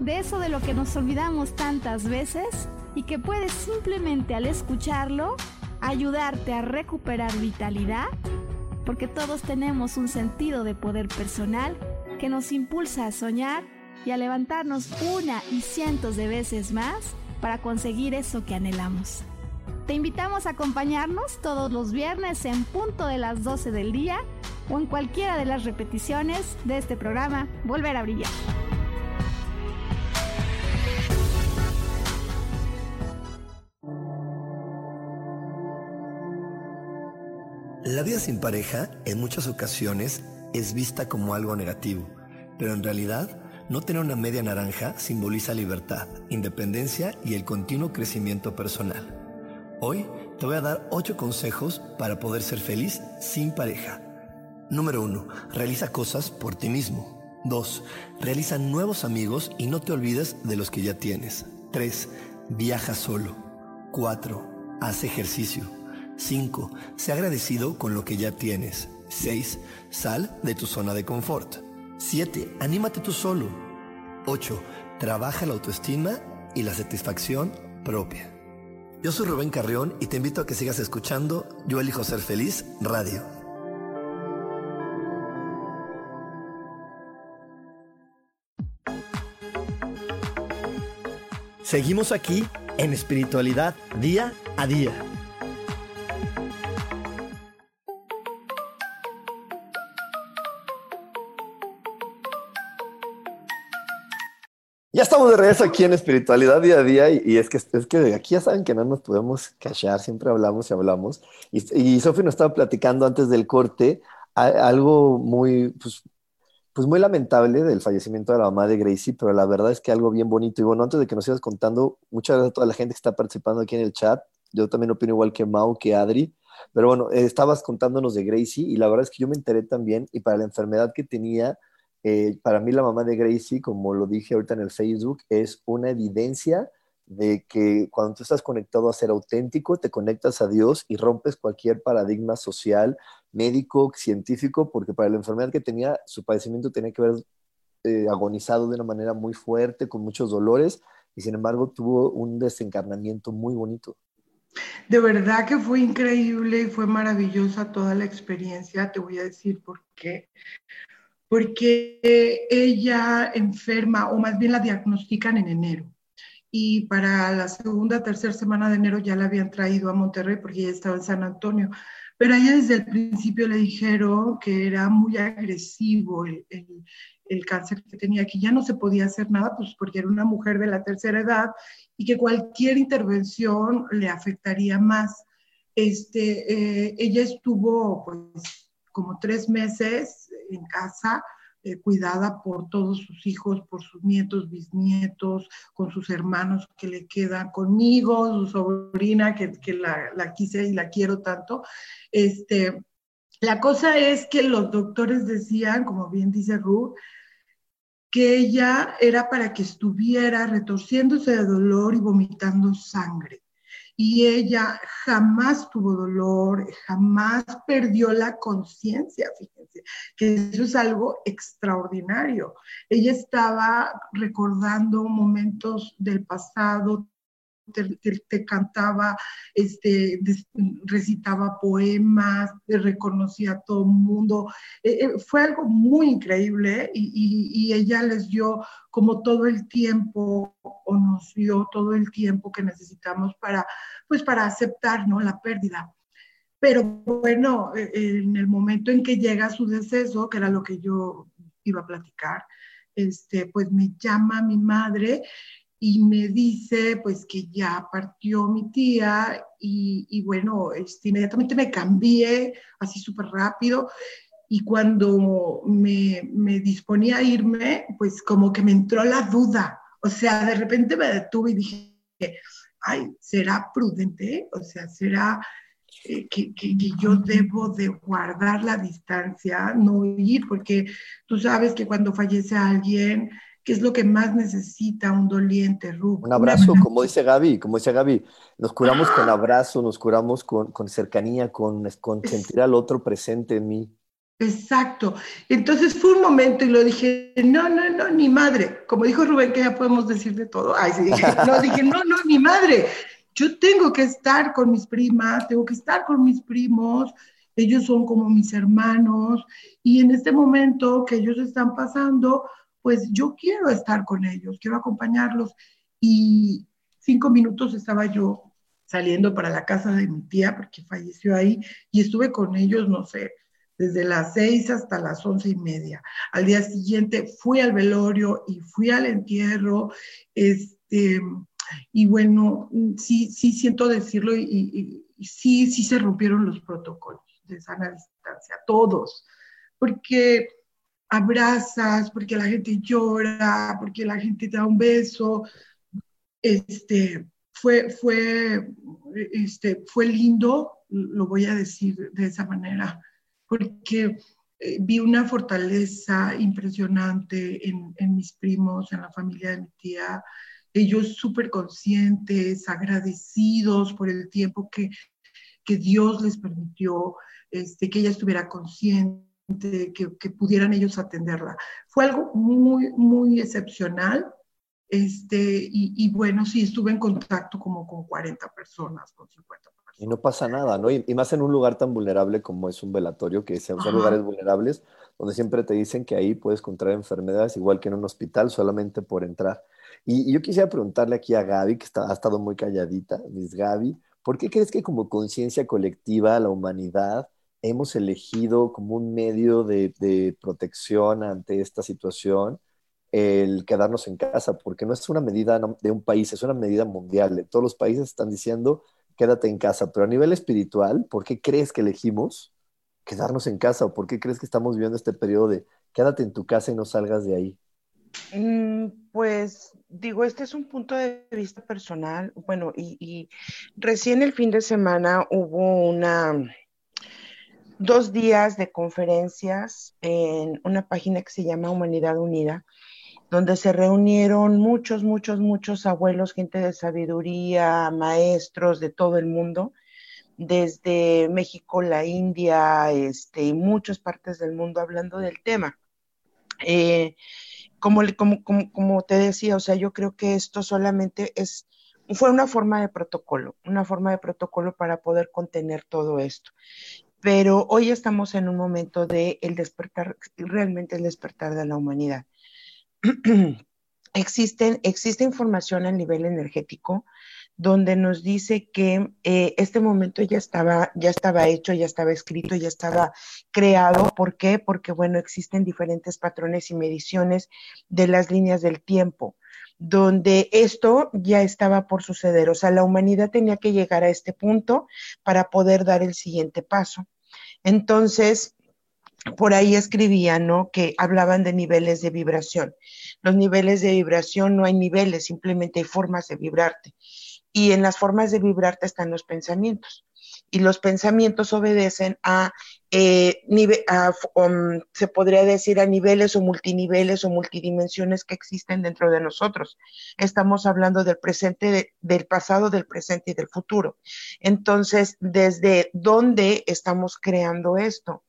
de eso de lo que nos olvidamos tantas veces y que puedes simplemente al escucharlo ayudarte a recuperar vitalidad, porque todos tenemos un sentido de poder personal que nos impulsa a soñar y a levantarnos una y cientos de veces más para conseguir eso que anhelamos. Te invitamos a acompañarnos todos los viernes en punto de las 12 del día o en cualquiera de las repeticiones de este programa Volver a Brillar. La vida sin pareja en muchas ocasiones es vista como algo negativo, pero en realidad no tener una media naranja simboliza libertad, independencia y el continuo crecimiento personal. Hoy te voy a dar 8 consejos para poder ser feliz sin pareja. Número 1. Realiza cosas por ti mismo. 2. Realiza nuevos amigos y no te olvides de los que ya tienes. 3. Viaja solo. 4. Haz ejercicio. 5. Sé agradecido con lo que ya tienes. 6. Sal de tu zona de confort. 7. Anímate tú solo. 8. Trabaja la autoestima y la satisfacción propia. Yo soy Rubén Carrión y te invito a que sigas escuchando Yo elijo ser feliz radio. Seguimos aquí en espiritualidad día a día. De regreso aquí en Espiritualidad Día a Día y, es, que, es que aquí ya saben que no nos podemos callar, siempre hablamos y hablamos. Y, y Sofi nos estaba platicando antes del corte algo muy, pues, pues muy lamentable del fallecimiento de la mamá de Gracie, pero la verdad es que algo bien bonito. Y bueno, antes de que nos sigas contando, muchas gracias a toda la gente que está participando aquí en el chat. Yo también opino igual que Mau, que Adri. Pero bueno, estabas contándonos de Gracie y la verdad es que yo me enteré también y para la enfermedad que tenía, eh, para mí la mamá de Gracie, como lo dije ahorita en el Facebook, es una evidencia de que cuando tú estás conectado a ser auténtico, te conectas a Dios y rompes cualquier paradigma social, médico, científico, porque para la enfermedad que tenía, su padecimiento tenía que haber eh, agonizado de una manera muy fuerte, con muchos dolores, y sin embargo tuvo un desencarnamiento muy bonito. De verdad que fue increíble y fue maravillosa toda la experiencia, te voy a decir por qué porque ella enferma, o más bien la diagnostican en enero. Y para la segunda, tercera semana de enero ya la habían traído a Monterrey porque ella estaba en San Antonio. Pero a ella desde el principio le dijeron que era muy agresivo el, el, cáncer que tenía, que ya no se podía hacer nada, pues porque era una mujer de la tercera edad y que cualquier intervención le afectaría más. Este, eh, ella estuvo pues como tres meses en casa, eh, cuidada por todos sus hijos, por sus nietos, bisnietos, con sus hermanos que le quedan, conmigo, su sobrina que, la, la, quise y la quiero tanto. Este, la cosa es que los doctores decían, como bien dice Ruth, que ella era para que estuviera retorciéndose de dolor y vomitando sangre y ella jamás tuvo dolor, jamás perdió la conciencia, fíjense, que eso es algo extraordinario. Ella estaba recordando momentos del pasado, te, cantaba, este, recitaba poemas, te reconocía a todo el mundo. Eh, eh, fue algo muy increíble y, ella les dio como todo el tiempo o nos dio todo el tiempo que necesitamos para, pues para aceptar ¿no? la pérdida. Pero bueno, eh, en el momento en que llega su deceso, que era lo que yo iba a platicar, este, pues me llama mi madre y me dice pues que ya partió mi tía y, bueno, este, inmediatamente me cambié así súper rápido y cuando me, me, disponía a irme, pues como que me entró la duda, o sea, de repente me detuve y dije, ay, ¿será prudente? O sea, ¿será eh, que, que, yo debo de guardar la distancia, no ir, porque tú sabes que cuando fallece alguien, ¿qué es lo que más necesita un doliente, Rub? Un abrazo, como dice Gaby, como dice Gaby, nos curamos con abrazo, nos curamos con, con cercanía, con, con sentir al otro presente en mí. Exacto. Entonces fue un momento y lo dije, no, no, no, ni madre. Como dijo Rubén, que ya podemos decir de todo. Ay, sí, dije, no, dije, no, no, ni madre. Yo tengo que estar con mis primas, tengo que estar con mis primos, ellos son como mis hermanos y en este momento que ellos están pasando, pues yo quiero estar con ellos, quiero acompañarlos. Y cinco minutos estaba yo saliendo para la casa de mi tía porque falleció ahí y estuve con ellos, no sé, desde las seis hasta las once y media. Al día siguiente fui al velorio y fui al entierro, este, y bueno, sí, sí siento decirlo y, sí, sí se rompieron los protocolos de sana distancia, todos, porque abrazas, porque la gente llora, porque la gente te da un beso, este, fue, fue, este, fue lindo, lo voy a decir de esa manera, porque eh, vi una fortaleza impresionante en, en, mis primos, en la familia de mi tía, ellos súper conscientes, agradecidos por el tiempo que, que Dios les permitió, este, que ella estuviera consciente, que, que, pudieran ellos atenderla. Fue algo muy, muy excepcional. Este, y, y, bueno, sí, estuve en contacto como con 40 personas, con 50 y no pasa nada, ¿no? Y, más en un lugar tan vulnerable como es un velatorio, que son lugares vulnerables, donde siempre te dicen que ahí puedes contraer enfermedades, igual que en un hospital, solamente por entrar. Y, yo quisiera preguntarle aquí a Gaby, que está, ha estado muy calladita, Miss Gaby, ¿por qué crees que como conciencia colectiva, la humanidad, hemos elegido como un medio de, protección ante esta situación? el quedarnos en casa, porque no es una medida de un país, es una medida mundial. Todos los países están diciendo quédate en casa, pero a nivel espiritual, ¿por qué crees que elegimos quedarnos en casa o por qué crees que estamos viviendo este periodo de quédate en tu casa y no salgas de ahí? Mm, pues digo, este es un punto de vista personal. Bueno, y, recién el fin de semana hubo una dos días de conferencias en una página que se llama Humanidad Unida, donde se reunieron muchos, muchos, muchos abuelos, gente de sabiduría, maestros de todo el mundo, desde México, la India, este, y muchas partes del mundo hablando del tema. Eh, como, como, como, te decía, o sea, yo creo que esto solamente es, fue una forma de protocolo, una forma de protocolo para poder contener todo esto. Pero hoy estamos en un momento de el despertar, realmente el despertar de la humanidad. existen, existe información a nivel energético donde nos dice que eh, este momento ya estaba, ya estaba hecho, ya estaba escrito, ya estaba creado. ¿Por qué? Porque, bueno, existen diferentes patrones y mediciones de las líneas del tiempo, donde esto ya estaba por suceder. O sea, la humanidad tenía que llegar a este punto para poder dar el siguiente paso. Entonces, por ahí escribían, ¿no? Que hablaban de niveles de vibración. Los niveles de vibración no hay niveles, simplemente hay formas de vibrarte. Y en las formas de vibrarte están los pensamientos. Y los pensamientos obedecen a, eh, um, se podría decir, a niveles o multiniveles o multidimensiones que existen dentro de nosotros. Estamos hablando del presente, del pasado, del presente y del futuro. Entonces, ¿desde dónde estamos creando esto?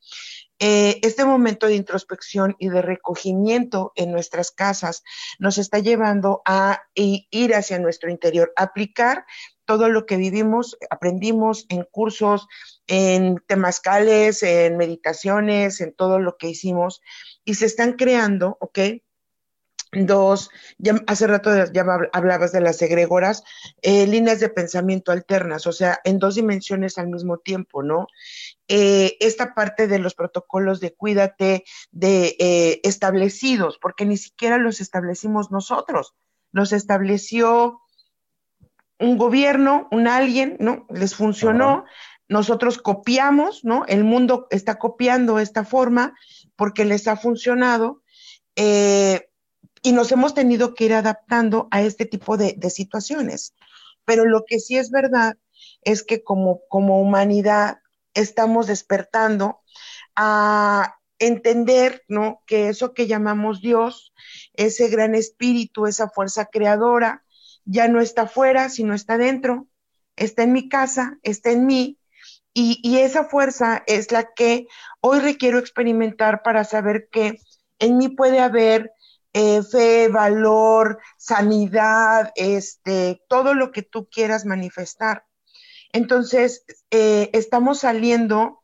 Eh, este momento de introspección y de recogimiento en nuestras casas nos está llevando a ir hacia nuestro interior, aplicar todo lo que vivimos, aprendimos en cursos, en temazcales, en meditaciones, en todo lo que hicimos, y se están creando, ¿ok? Dos, hace rato ya hablabas de las egregoras, eh, líneas de pensamiento alternas, o sea, en dos dimensiones al mismo tiempo, ¿no? Eh, esta parte de los protocolos de cuídate, de eh, establecidos, porque ni siquiera los establecimos nosotros, los estableció un gobierno, un alguien, ¿no? Les funcionó, nosotros copiamos, ¿no? El mundo está copiando esta forma porque les ha funcionado. Eh, y nos hemos tenido que ir adaptando a este tipo de, situaciones. Pero lo que sí es verdad es que como, como humanidad estamos despertando a entender, ¿no? Que eso que llamamos Dios, ese gran espíritu, esa fuerza creadora, ya no está afuera, sino está dentro, está en mi casa, está en mí, y, esa fuerza es la que hoy requiero experimentar para saber que en mí puede haber eh, fe, valor, sanidad, este, todo lo que tú quieras manifestar. Entonces, eh, estamos saliendo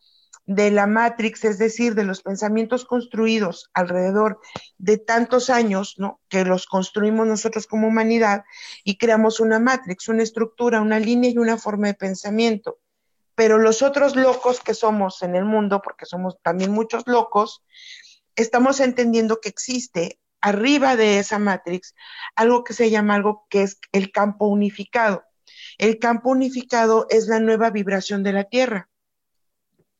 de la Matrix, es decir, de los pensamientos construidos alrededor de tantos años, ¿no? Que los construimos nosotros como humanidad y creamos una Matrix, una estructura, una línea y una forma de pensamiento. Pero los otros locos que somos en el mundo, porque somos también muchos locos, estamos entendiendo que existe arriba de esa Matrix algo que se llama algo que es el campo unificado. El campo unificado es la nueva vibración de la Tierra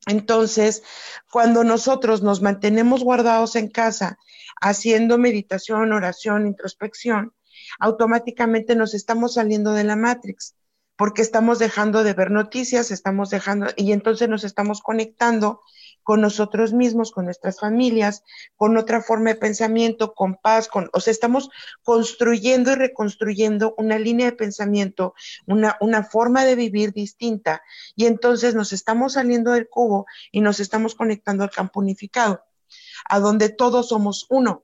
entonces, cuando nosotros nos mantenemos guardados en casa, haciendo meditación, oración, introspección, automáticamente nos estamos saliendo de la Matrix, porque estamos dejando de ver noticias, estamos dejando, y entonces nos estamos conectando con nosotros mismos, con nuestras familias, con otra forma de pensamiento, con paz, con, o sea, estamos construyendo y reconstruyendo una línea de pensamiento, una, una forma de vivir distinta, y entonces nos estamos saliendo del cubo y nos estamos conectando al campo unificado, a donde todos somos uno,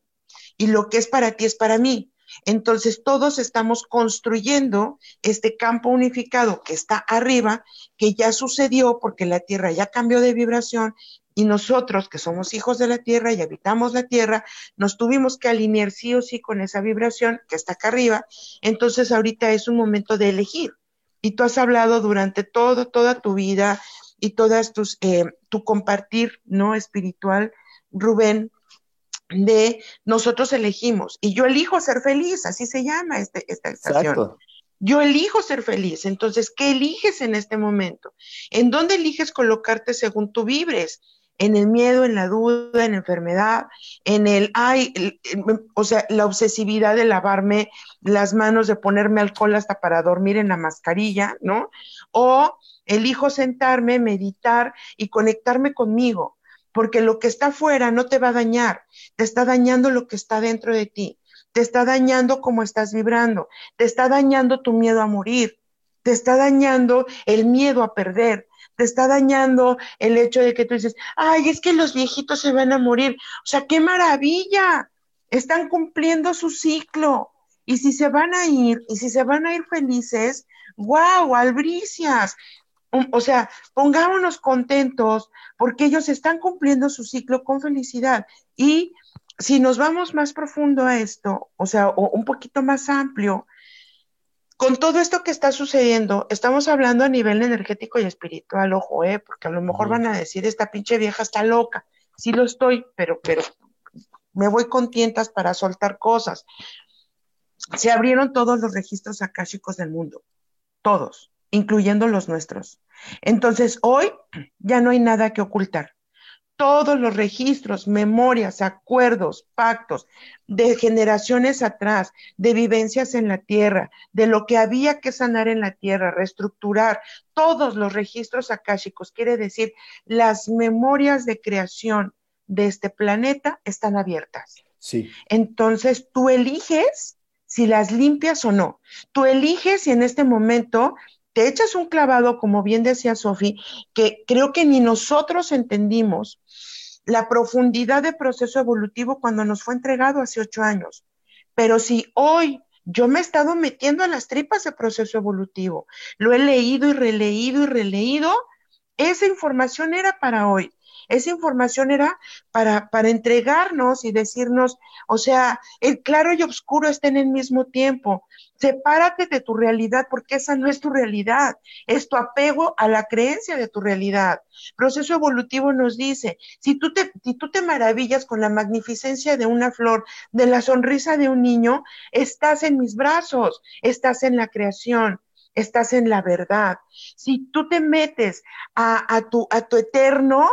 y lo que es para ti es para mí. Entonces todos estamos construyendo este campo unificado que está arriba, que ya sucedió porque la Tierra ya cambió de vibración y nosotros, que somos hijos de la tierra y habitamos la tierra, nos tuvimos que alinear sí o sí con esa vibración que está acá arriba. Entonces ahorita es un momento de elegir. Y tú has hablado durante todo, toda tu vida y todas tus, eh, tu compartir, ¿no? Espiritual, Rubén, de nosotros elegimos. Y yo elijo ser feliz, así se llama este, esta estación. Yo elijo ser feliz. Entonces, ¿qué eliges en este momento? ¿En dónde eliges colocarte según tú vibres? En el miedo, en la duda, en la enfermedad, en el, ay, o sea, la obsesividad de lavarme las manos, de ponerme alcohol hasta para dormir en la mascarilla, ¿no? O elijo sentarme, meditar y conectarme conmigo, porque lo que está afuera no te va a dañar, te está dañando lo que está dentro de ti, te está dañando cómo estás vibrando, te está dañando tu miedo a morir, te está dañando el miedo a perder, te está dañando el hecho de que tú dices, ay, es que los viejitos se van a morir. O sea, qué maravilla. Están cumpliendo su ciclo. Y si se van a ir, y si se van a ir felices, wow, albricias. O sea, pongámonos contentos porque ellos están cumpliendo su ciclo con felicidad. Y si nos vamos más profundo a esto, o sea, o un poquito más amplio, con todo esto que está sucediendo, estamos hablando a nivel energético y espiritual, ojo, eh, porque a lo mejor van a decir, esta pinche vieja está loca. Sí lo estoy, pero, pero me voy con tientas para soltar cosas. Se abrieron todos los registros akáshicos del mundo, todos, incluyendo los nuestros. Entonces, hoy ya no hay nada que ocultar todos los registros, memorias, acuerdos, pactos de generaciones atrás, de vivencias en la tierra, de lo que había que sanar en la tierra, reestructurar, todos los registros akáshicos, quiere decir, las memorias de creación de este planeta están abiertas. Sí. Entonces, tú eliges si las limpias o no. Tú eliges si en este momento te echas un clavado, como bien decía Sofi, que creo que ni nosotros entendimos la profundidad de proceso evolutivo cuando nos fue entregado hace ocho años. Pero si hoy yo me he estado metiendo en las tripas de proceso evolutivo, lo he leído y releído y releído, esa información era para hoy. Esa información era para, para entregarnos y decirnos, o sea, el claro y oscuro están en el mismo tiempo. Sepárate de tu realidad porque esa no es tu realidad, es tu apego a la creencia de tu realidad. Proceso evolutivo nos dice, si tú te, si tú te maravillas con la magnificencia de una flor, de la sonrisa de un niño, estás en mis brazos, estás en la creación estás en la verdad. Si tú te metes a, a, tu, a tu eterno,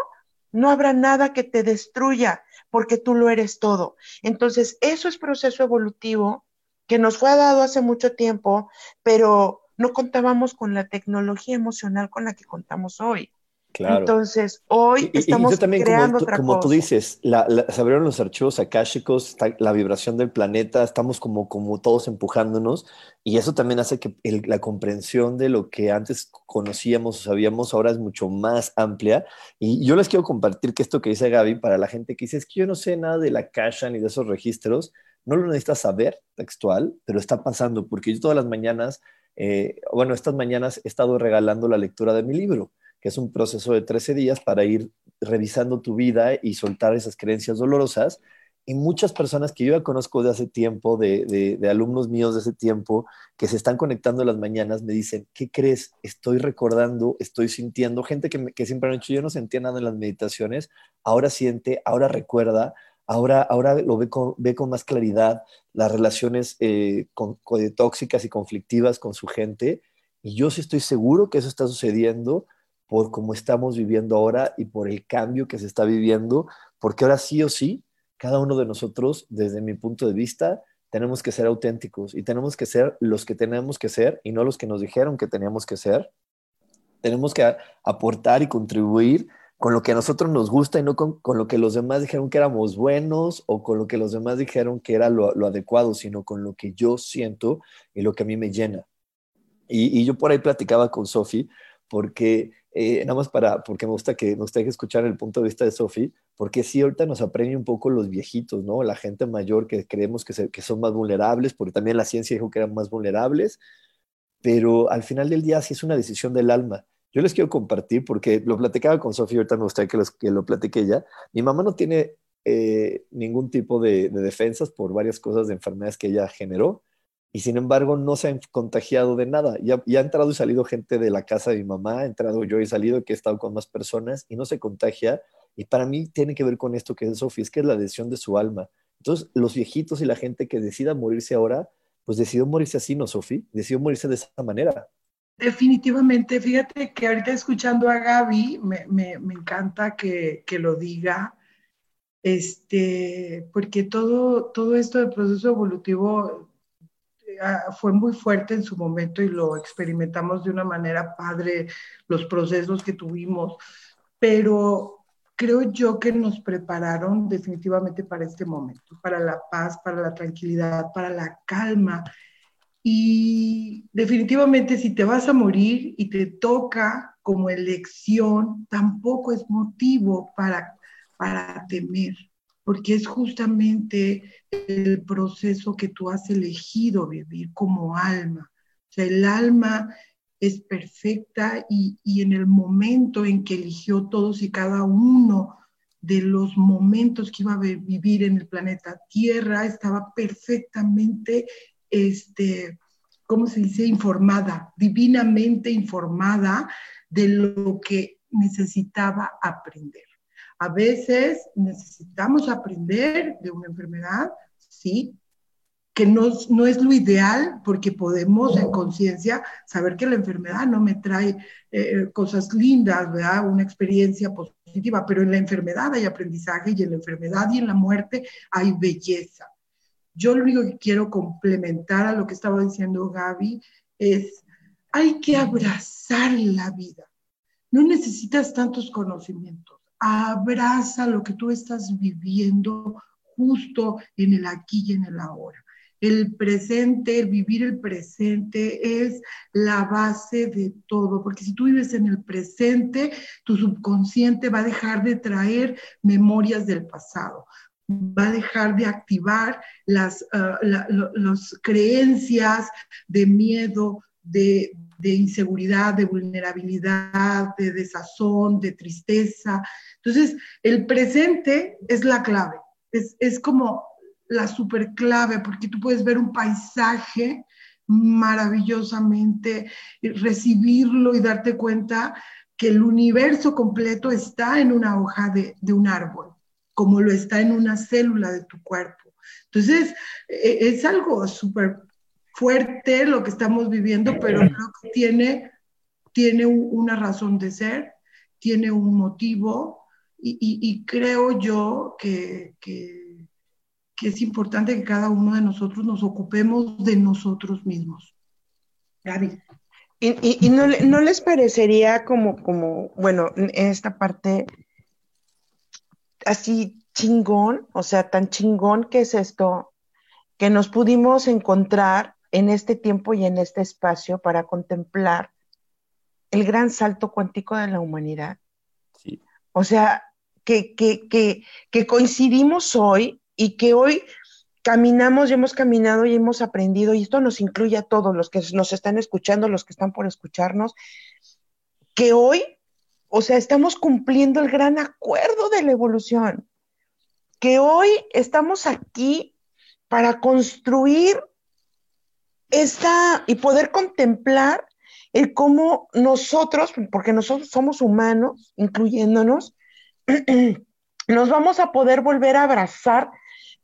no habrá nada que te destruya porque tú lo eres todo. Entonces, eso es proceso evolutivo que nos fue dado hace mucho tiempo, pero no contábamos con la tecnología emocional con la que contamos hoy. Claro. Entonces, hoy estamos creando como, otra como cosa. tú dices, la, la- se abrieron los archivos akáshicos, está la vibración del planeta, estamos como, como todos empujándonos y eso también hace que el- la comprensión de lo que antes conocíamos o sabíamos ahora es mucho más amplia. Y yo les quiero compartir que esto que dice Gaby, para la gente que dice, es que yo no sé nada de la Akasha ni de esos registros, no lo necesitas saber textual, pero está pasando, porque yo todas las mañanas, eh, bueno, estas mañanas he estado regalando la lectura de mi libro que es un proceso de 13 días para ir revisando tu vida y soltar esas creencias dolorosas. Y muchas personas que yo ya conozco de hace tiempo, de, de- alumnos míos de ese tiempo, que se están conectando en las mañanas, me dicen, ¿qué crees? Estoy recordando, estoy sintiendo, gente que, me- que siempre han dicho, yo no sentía nada en las meditaciones, ahora siente, ahora recuerda, ahora, ahora lo ve con, ve con más claridad, las relaciones eh, con- con- tóxicas y conflictivas con su gente. Y yo sí estoy seguro que eso está sucediendo por cómo estamos viviendo ahora y por el cambio que se está viviendo, porque ahora sí o sí, cada uno de nosotros, desde mi punto de vista, tenemos que ser auténticos y tenemos que ser los que tenemos que ser y no los que nos dijeron que teníamos que ser. Tenemos que aportar y contribuir con lo que a nosotros nos gusta y no con, lo que los demás dijeron que éramos buenos o con lo que los demás dijeron que era lo, lo adecuado, sino con lo que yo siento y lo que a mí me llena. Y, y yo por ahí platicaba con Sofi, porque eh, nada más para, porque me gusta que gusta que escuchar el punto de vista de Sofi, porque sí, ahorita nos apremia un poco los viejitos, ¿no? La gente mayor que creemos que, son más vulnerables, porque también la ciencia dijo que eran más vulnerables, pero al final del día sí es una decisión del alma. Yo les quiero compartir, porque lo platicaba con Sofía, ahorita me gustaría que, los- que lo platique ella. Mi mamá no tiene eh, ningún tipo de, de defensas por varias cosas de enfermedades que ella generó, y sin embargo no se ha contagiado de nada. Ya, ya ha entrado y salido gente de la casa de mi mamá, he entrado yo y salido, que he estado con más personas, y no se contagia. Y para mí tiene que ver con esto que es Sofía, es que es la decisión de su alma. Entonces, los viejitos y la gente que decida morirse ahora, pues decidió morirse así, ¿no, Sofía? Decidió morirse de esa manera. Definitivamente, fíjate que ahorita escuchando a Gaby, me, me- me encanta que, que lo diga, este, porque todo, todo esto del proceso evolutivo fue muy fuerte en su momento y lo experimentamos de una manera padre, los procesos que tuvimos, pero creo yo que nos prepararon definitivamente para este momento, para la paz, para la tranquilidad, para la calma. Y definitivamente si te vas a morir y te toca como elección, tampoco es motivo para, para temer, porque es justamente el proceso que tú has elegido vivir como alma. O sea, el alma es perfecta y, y en el momento en que eligió todos y cada uno de los momentos que iba a vi- vivir en el planeta Tierra, estaba perfectamente, este, ¿cómo se dice? Informada, divinamente informada de lo que necesitaba aprender. A veces necesitamos aprender de una enfermedad, sí, que no, no es lo ideal porque podemos en conciencia saber que la enfermedad no me trae eh, cosas lindas, ¿verdad? Una experiencia positiva, pero en la enfermedad hay aprendizaje y en la enfermedad y en la muerte hay belleza. Yo lo único que quiero complementar a lo que estaba diciendo Gaby es, hay que abrazar la vida. No necesitas tantos conocimientos. Abraza lo que tú estás viviendo justo en el aquí y en el ahora. El presente, el vivir el presente es la base de todo, porque si tú vives en el presente, tu subconsciente va a dejar de traer memorias del pasado, va a dejar de activar las, uh, la, lo, las creencias de miedo, de, de, inseguridad, de vulnerabilidad, de desazón, de tristeza. Entonces, el presente es la clave, es, es como la super clave, porque tú puedes ver un paisaje maravillosamente, recibirlo y darte cuenta que el universo completo está en una hoja de, de un árbol, como lo está en una célula de tu cuerpo. Entonces, es algo súper fuerte lo que estamos viviendo, pero creo que tiene, tiene una razón de ser, tiene un motivo y, y, y creo yo que, que, que, es importante que cada uno de nosotros nos ocupemos de nosotros mismos. Gaby. Y, no, no, les parecería como, como, bueno, en esta parte así chingón, o sea, tan chingón que es esto, que nos pudimos encontrar en este tiempo y en este espacio para contemplar el gran salto cuántico de la humanidad. Sí. O sea, que, que, que, que coincidimos hoy y que hoy caminamos y hemos caminado y hemos aprendido, y esto nos incluye a todos los que nos están escuchando, los que están por escucharnos, que hoy, o sea, estamos cumpliendo el gran acuerdo de la evolución, que hoy estamos aquí para construir esta y poder contemplar el cómo nosotros, porque nosotros somos humanos, incluyéndonos, nos vamos a poder volver a abrazar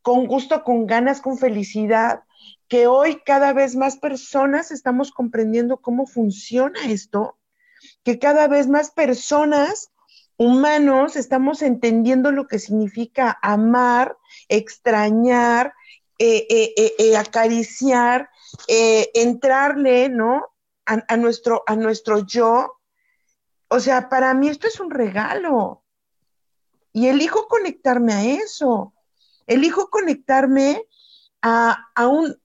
con gusto, con ganas, con felicidad, que hoy cada vez más personas estamos comprendiendo cómo funciona esto, que cada vez más personas, humanos, estamos entendiendo lo que significa amar, extrañar, eh, eh, eh, acariciar, entrarle, ¿no? A, nuestro, a nuestro yo. O sea, para mí esto es un regalo. Y elijo conectarme a eso. Elijo conectarme a, a un,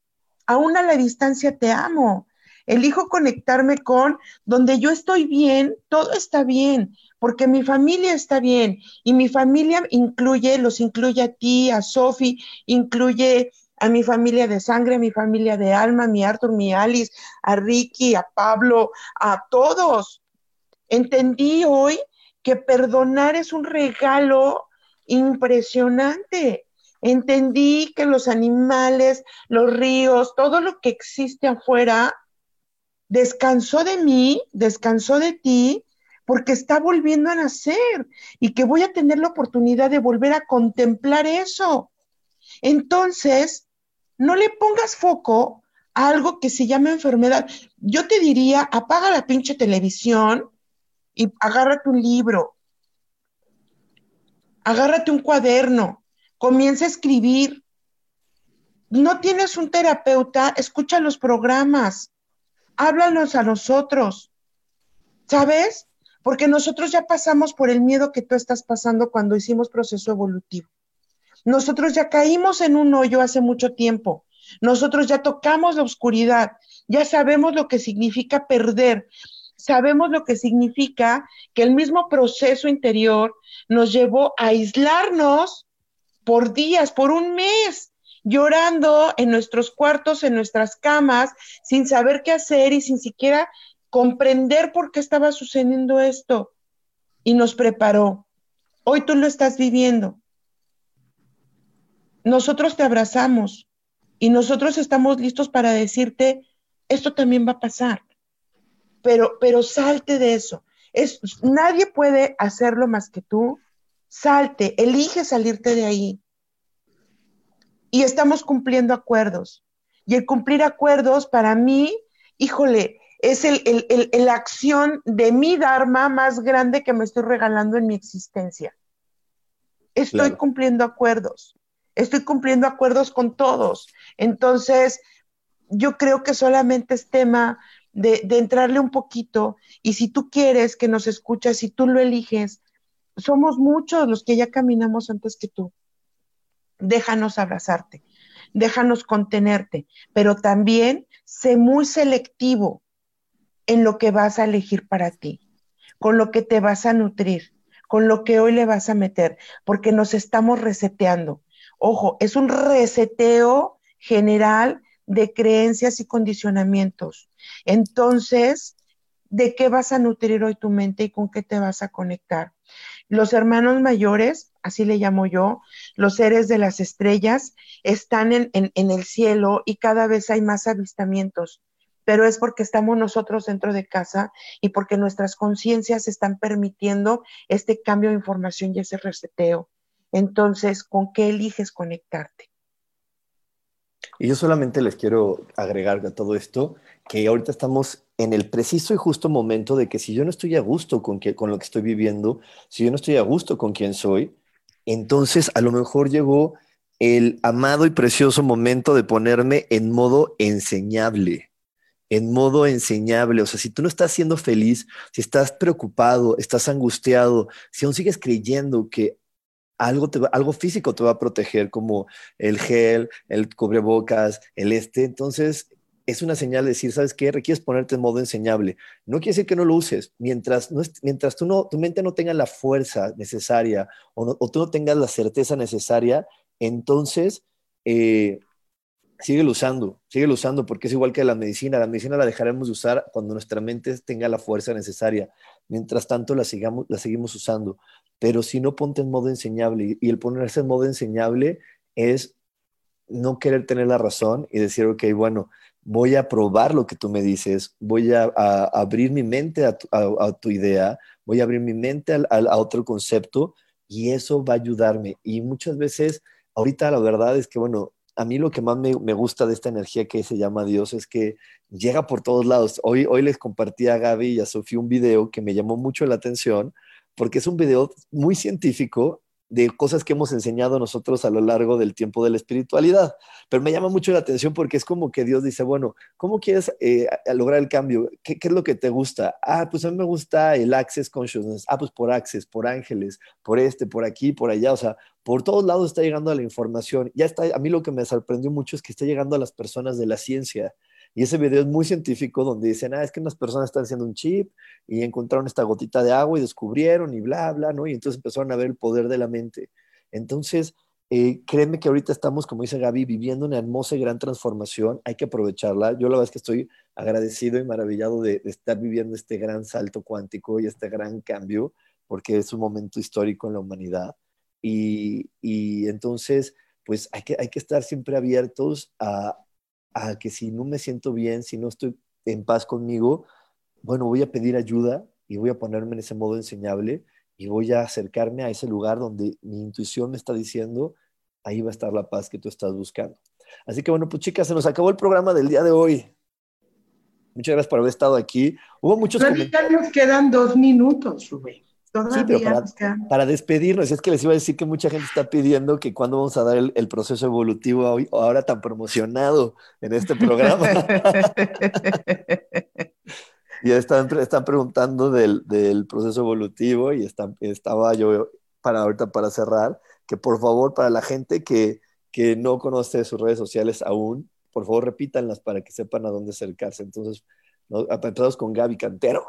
a la distancia te amo. Elijo conectarme con donde yo estoy bien, todo está bien, porque mi familia está bien y mi familia incluye, los incluye a ti, a Sofi, incluye a mi familia de sangre, a mi familia de alma, a mi Arthur, mi Alice, a Ricky, a Pablo, a todos. Entendí hoy que perdonar es un regalo impresionante. Entendí que los animales, los ríos, todo lo que existe afuera, descansó de mí, descansó de ti, porque está volviendo a nacer y que voy a tener la oportunidad de volver a contemplar eso. Entonces, no le pongas foco a algo que se llama enfermedad. Yo te diría, apaga la pinche televisión y agárrate un libro, agárrate un cuaderno, comienza a escribir. No tienes un terapeuta, escucha los programas, háblanos a nosotros, ¿sabes? Porque nosotros ya pasamos por el miedo que tú estás pasando cuando hicimos proceso evolutivo. Nosotros ya caímos en un hoyo hace mucho tiempo. Nosotros ya tocamos la oscuridad, ya sabemos lo que significa perder, sabemos lo que significa que el mismo proceso interior nos llevó a aislarnos por días, por un mes, llorando en nuestros cuartos, en nuestras camas, sin saber qué hacer y sin siquiera comprender por qué estaba sucediendo esto. Y nos preparó. Hoy tú lo estás viviendo. Nosotros te abrazamos y nosotros estamos listos para decirte, esto también va a pasar. Pero, pero salte de eso. Es, nadie puede hacerlo más que tú salte, elige salirte de ahí. Y estamos cumpliendo acuerdos. Y el cumplir acuerdos para mí, híjole, es el, la acción de mi Dharma más grande que me estoy regalando en mi existencia. Estoy cumpliendo acuerdos. Estoy cumpliendo acuerdos con todos. Entonces, yo creo que solamente es tema de, entrarle un poquito y si tú quieres que nos escuchas, si tú lo eliges, somos muchos los que ya caminamos antes que tú. Déjanos abrazarte, déjanos contenerte, pero también sé muy selectivo en lo que vas a elegir para ti, con lo que te vas a nutrir, con lo que hoy le vas a meter, porque nos estamos reseteando. Ojo, es un reseteo general de creencias y condicionamientos. Entonces, ¿de qué vas a nutrir hoy tu mente y con qué te vas a conectar? Los hermanos mayores, así le llamo yo, los seres de las estrellas, están en, el cielo y cada vez hay más avistamientos pero es porque estamos nosotros dentro de casa y porque nuestras conciencias están permitiendo este cambio de información y ese reseteo. Entonces, ¿con qué eliges conectarte? Y yo solamente les quiero agregar a todo esto que ahorita estamos en el preciso y justo momento de que si yo no estoy a gusto con, con lo que estoy viviendo, si yo no estoy a gusto con quien soy, entonces a lo mejor llegó el amado y precioso momento de ponerme en modo enseñable, en modo enseñable. O sea, si tú no estás siendo feliz, si estás preocupado, estás angustiado, si aún sigues creyendo que algo, te algo físico te va a proteger, como el gel, el cubrebocas, el este, entonces es una señal de decir, ¿sabes qué? Requieres ponerte en modo enseñable. No quiere decir que no lo uses. Mientras, no mientras tú no, tu mente no tenga la fuerza necesaria o, o tú no tengas la certeza necesaria, entonces eh, sigue usando, sigue usando porque es igual que la medicina. La medicina la dejaremos de usar cuando nuestra mente tenga la fuerza necesaria. Mientras tanto, la, sigamos, la seguimos usando. Pero si no ponte en modo enseñable, y el ponerse en modo enseñable es no querer tener la razón y decir, ok, bueno, voy a probar lo que tú me dices, voy a, abrir mi mente a tu, idea, voy a abrir mi mente a, otro concepto y eso va a ayudarme. Y muchas veces, ahorita la verdad es que, bueno, a mí lo que más me, gusta de esta energía que se llama Dios es que llega por todos lados. Hoy, hoy les compartí a Gaby y a Sofía un video que me llamó mucho la atención porque es un video muy científico de cosas que hemos enseñado nosotros a lo largo del tiempo de la espiritualidad. Pero me llama mucho la atención porque es como que Dios dice, bueno, ¿cómo quieres eh, lograr el cambio? ¿Qué, es lo que te gusta? Ah, pues a mí me gusta el Access Consciousness. Ah, pues por Access, por ángeles, por este, por aquí, por allá. O sea, por todos lados está llegando la información. Ya está, a mí lo que me sorprendió mucho es que está llegando a las personas de la ciencia. Y ese video es muy científico donde dicen, ah, es que unas personas están haciendo un chip y encontraron esta gotita de agua y descubrieron y bla, bla, ¿no? Y entonces empezaron a ver el poder de la mente. Entonces, eh, créeme que ahorita estamos, como dice Gaby, viviendo una hermosa y gran transformación. Hay que aprovecharla. Yo la verdad es que estoy agradecido y maravillado de, estar viviendo este gran salto cuántico y este gran cambio, porque es un momento histórico en la humanidad. Y, y entonces, pues hay que, hay que estar siempre abiertos a, a que si no me siento bien, si no estoy en paz conmigo, bueno, voy a pedir ayuda y voy a ponerme en ese modo enseñable y voy a acercarme a ese lugar donde mi intuición me está diciendo, ahí va a estar la paz que tú estás buscando. Así que bueno, pues chicas, se nos acabó el programa del día de hoy. Muchas gracias por haber estado aquí. Hubo muchos nos quedan dos minutos, Rubén sí, pero para, despedirnos, es que les iba a decir que mucha gente está pidiendo que cuando vamos a dar el, proceso evolutivo hoy, ahora tan promocionado en este programa. y están, están preguntando del, proceso evolutivo y están, estaba yo para ahorita para cerrar, que por favor para la gente que, que no conoce sus redes sociales aún, por favor repítanlas para que sepan a dónde acercarse. Entonces, ¿no? empezamos con Gaby Cantero.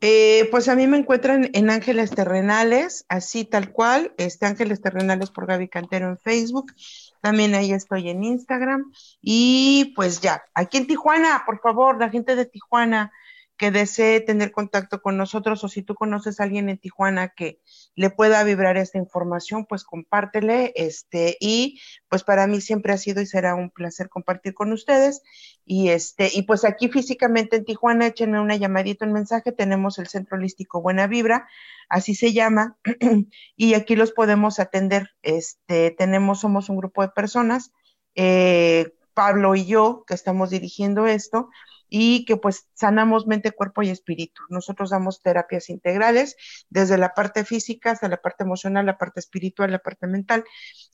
Eh, pues a mí me encuentran en Ángeles Terrenales, así tal cual, este Ángeles Terrenales por Gaby Cantero en Facebook, también ahí estoy en Instagram. Y pues ya, aquí en Tijuana, por favor, la gente de Tijuana, que desee tener contacto con nosotros o si tú conoces a alguien en Tijuana que le pueda vibrar esta información, pues compártele. Este, y pues para mí siempre ha sido y será un placer compartir con ustedes. Y este, y pues aquí físicamente en Tijuana, échenme una llamadita, un mensaje. Tenemos el Centro Holístico Buena Vibra, así se llama, y aquí los podemos atender. Este, tenemos, somos un grupo de personas. Eh, Pablo y yo, que estamos dirigiendo esto, y que pues sanamos mente, cuerpo y espíritu. Nosotros damos terapias integrales desde la parte física hasta la parte emocional, la parte espiritual, la parte mental,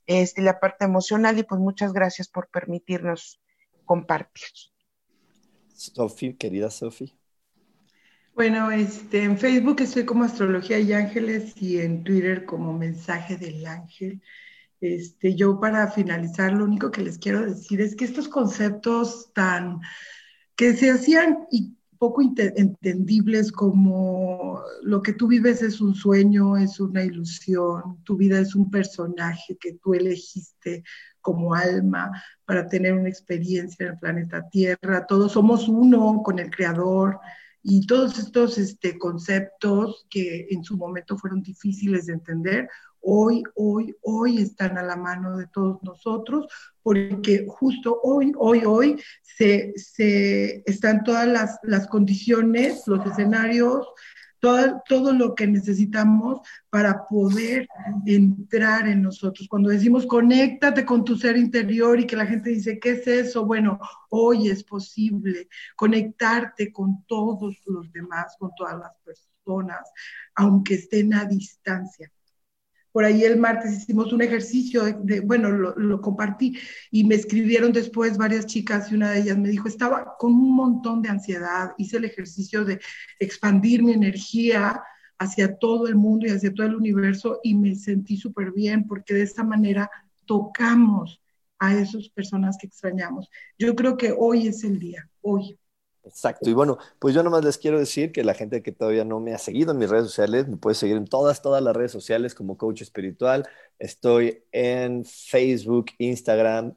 este, la parte emocional y pues muchas gracias por permitirnos compartir. Sofi, querida Sofi. Bueno, este, en Facebook estoy como Astrología y Ángeles y en Twitter como Mensaje del Ángel. Este, yo para finalizar, lo único que les quiero decir es que estos conceptos tan que se hacían poco entendibles como lo que tú vives es un sueño, es una ilusión, tu vida es un personaje que tú elegiste como alma para tener una experiencia en el planeta Tierra, todos somos uno con el Creador y todos estos este, conceptos que en su momento fueron difíciles de entender, hoy, hoy, hoy están a la mano de todos nosotros, porque justo hoy, hoy, hoy se, están todas las, condiciones, los escenarios, todo, todo, lo que necesitamos para poder entrar en nosotros. Cuando decimos conéctate con tu ser interior y que la gente dice, ¿qué es eso? Bueno, hoy es posible conectarte con todos los demás, con todas las personas, aunque estén a distancia por ahí el martes hicimos un ejercicio, de, bueno, lo, compartí y me escribieron después varias chicas y una de ellas me dijo, estaba con un montón de ansiedad, hice el ejercicio de expandir mi energía hacia todo el mundo y hacia todo el universo y me sentí súper bien porque de esta manera tocamos a esas personas que extrañamos. Yo creo que hoy es el día, hoy. Exacto. Y bueno, pues yo nomás les quiero decir que la gente que todavía no me ha seguido en mis redes sociales, me puede seguir en todas, todas las redes sociales como coach espiritual. Estoy en Facebook, Instagram,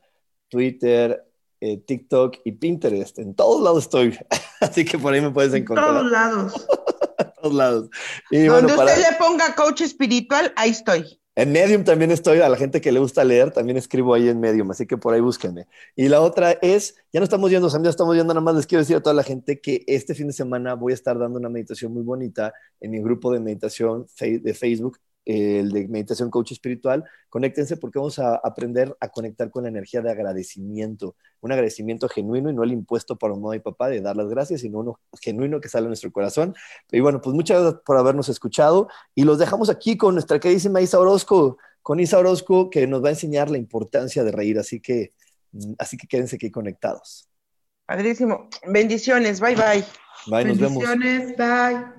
Twitter, eh, TikTok y Pinterest. En todos lados estoy. Así que por ahí me puedes encontrar. En todos lados. en todos lados. Y Donde usted le ponga coach espiritual, ahí estoy. En Medium también estoy, a la gente que le gusta leer, también escribo ahí en Medium, así que por ahí búsquenme. Y la otra es, ya no estamos yendo, ya estamos yendo, nada más les quiero decir a toda la gente que este fin de semana voy a estar dando una meditación muy bonita en mi grupo de meditación de Facebook el de meditación coach espiritual, conéctense porque vamos a aprender a conectar con la energía de agradecimiento, un agradecimiento genuino y no el impuesto por mamá y papá de dar las gracias, sino uno genuino que sale de nuestro corazón. Y bueno, pues muchas gracias por habernos escuchado y los dejamos aquí con nuestra queridísima Isa Orozco, con Isa Orozco que nos va a enseñar la importancia de reír, así que, así que quédense aquí conectados. Padrísimo. Bendiciones. Bye, bye. Bye, nos vemos. Bendiciones. Bye.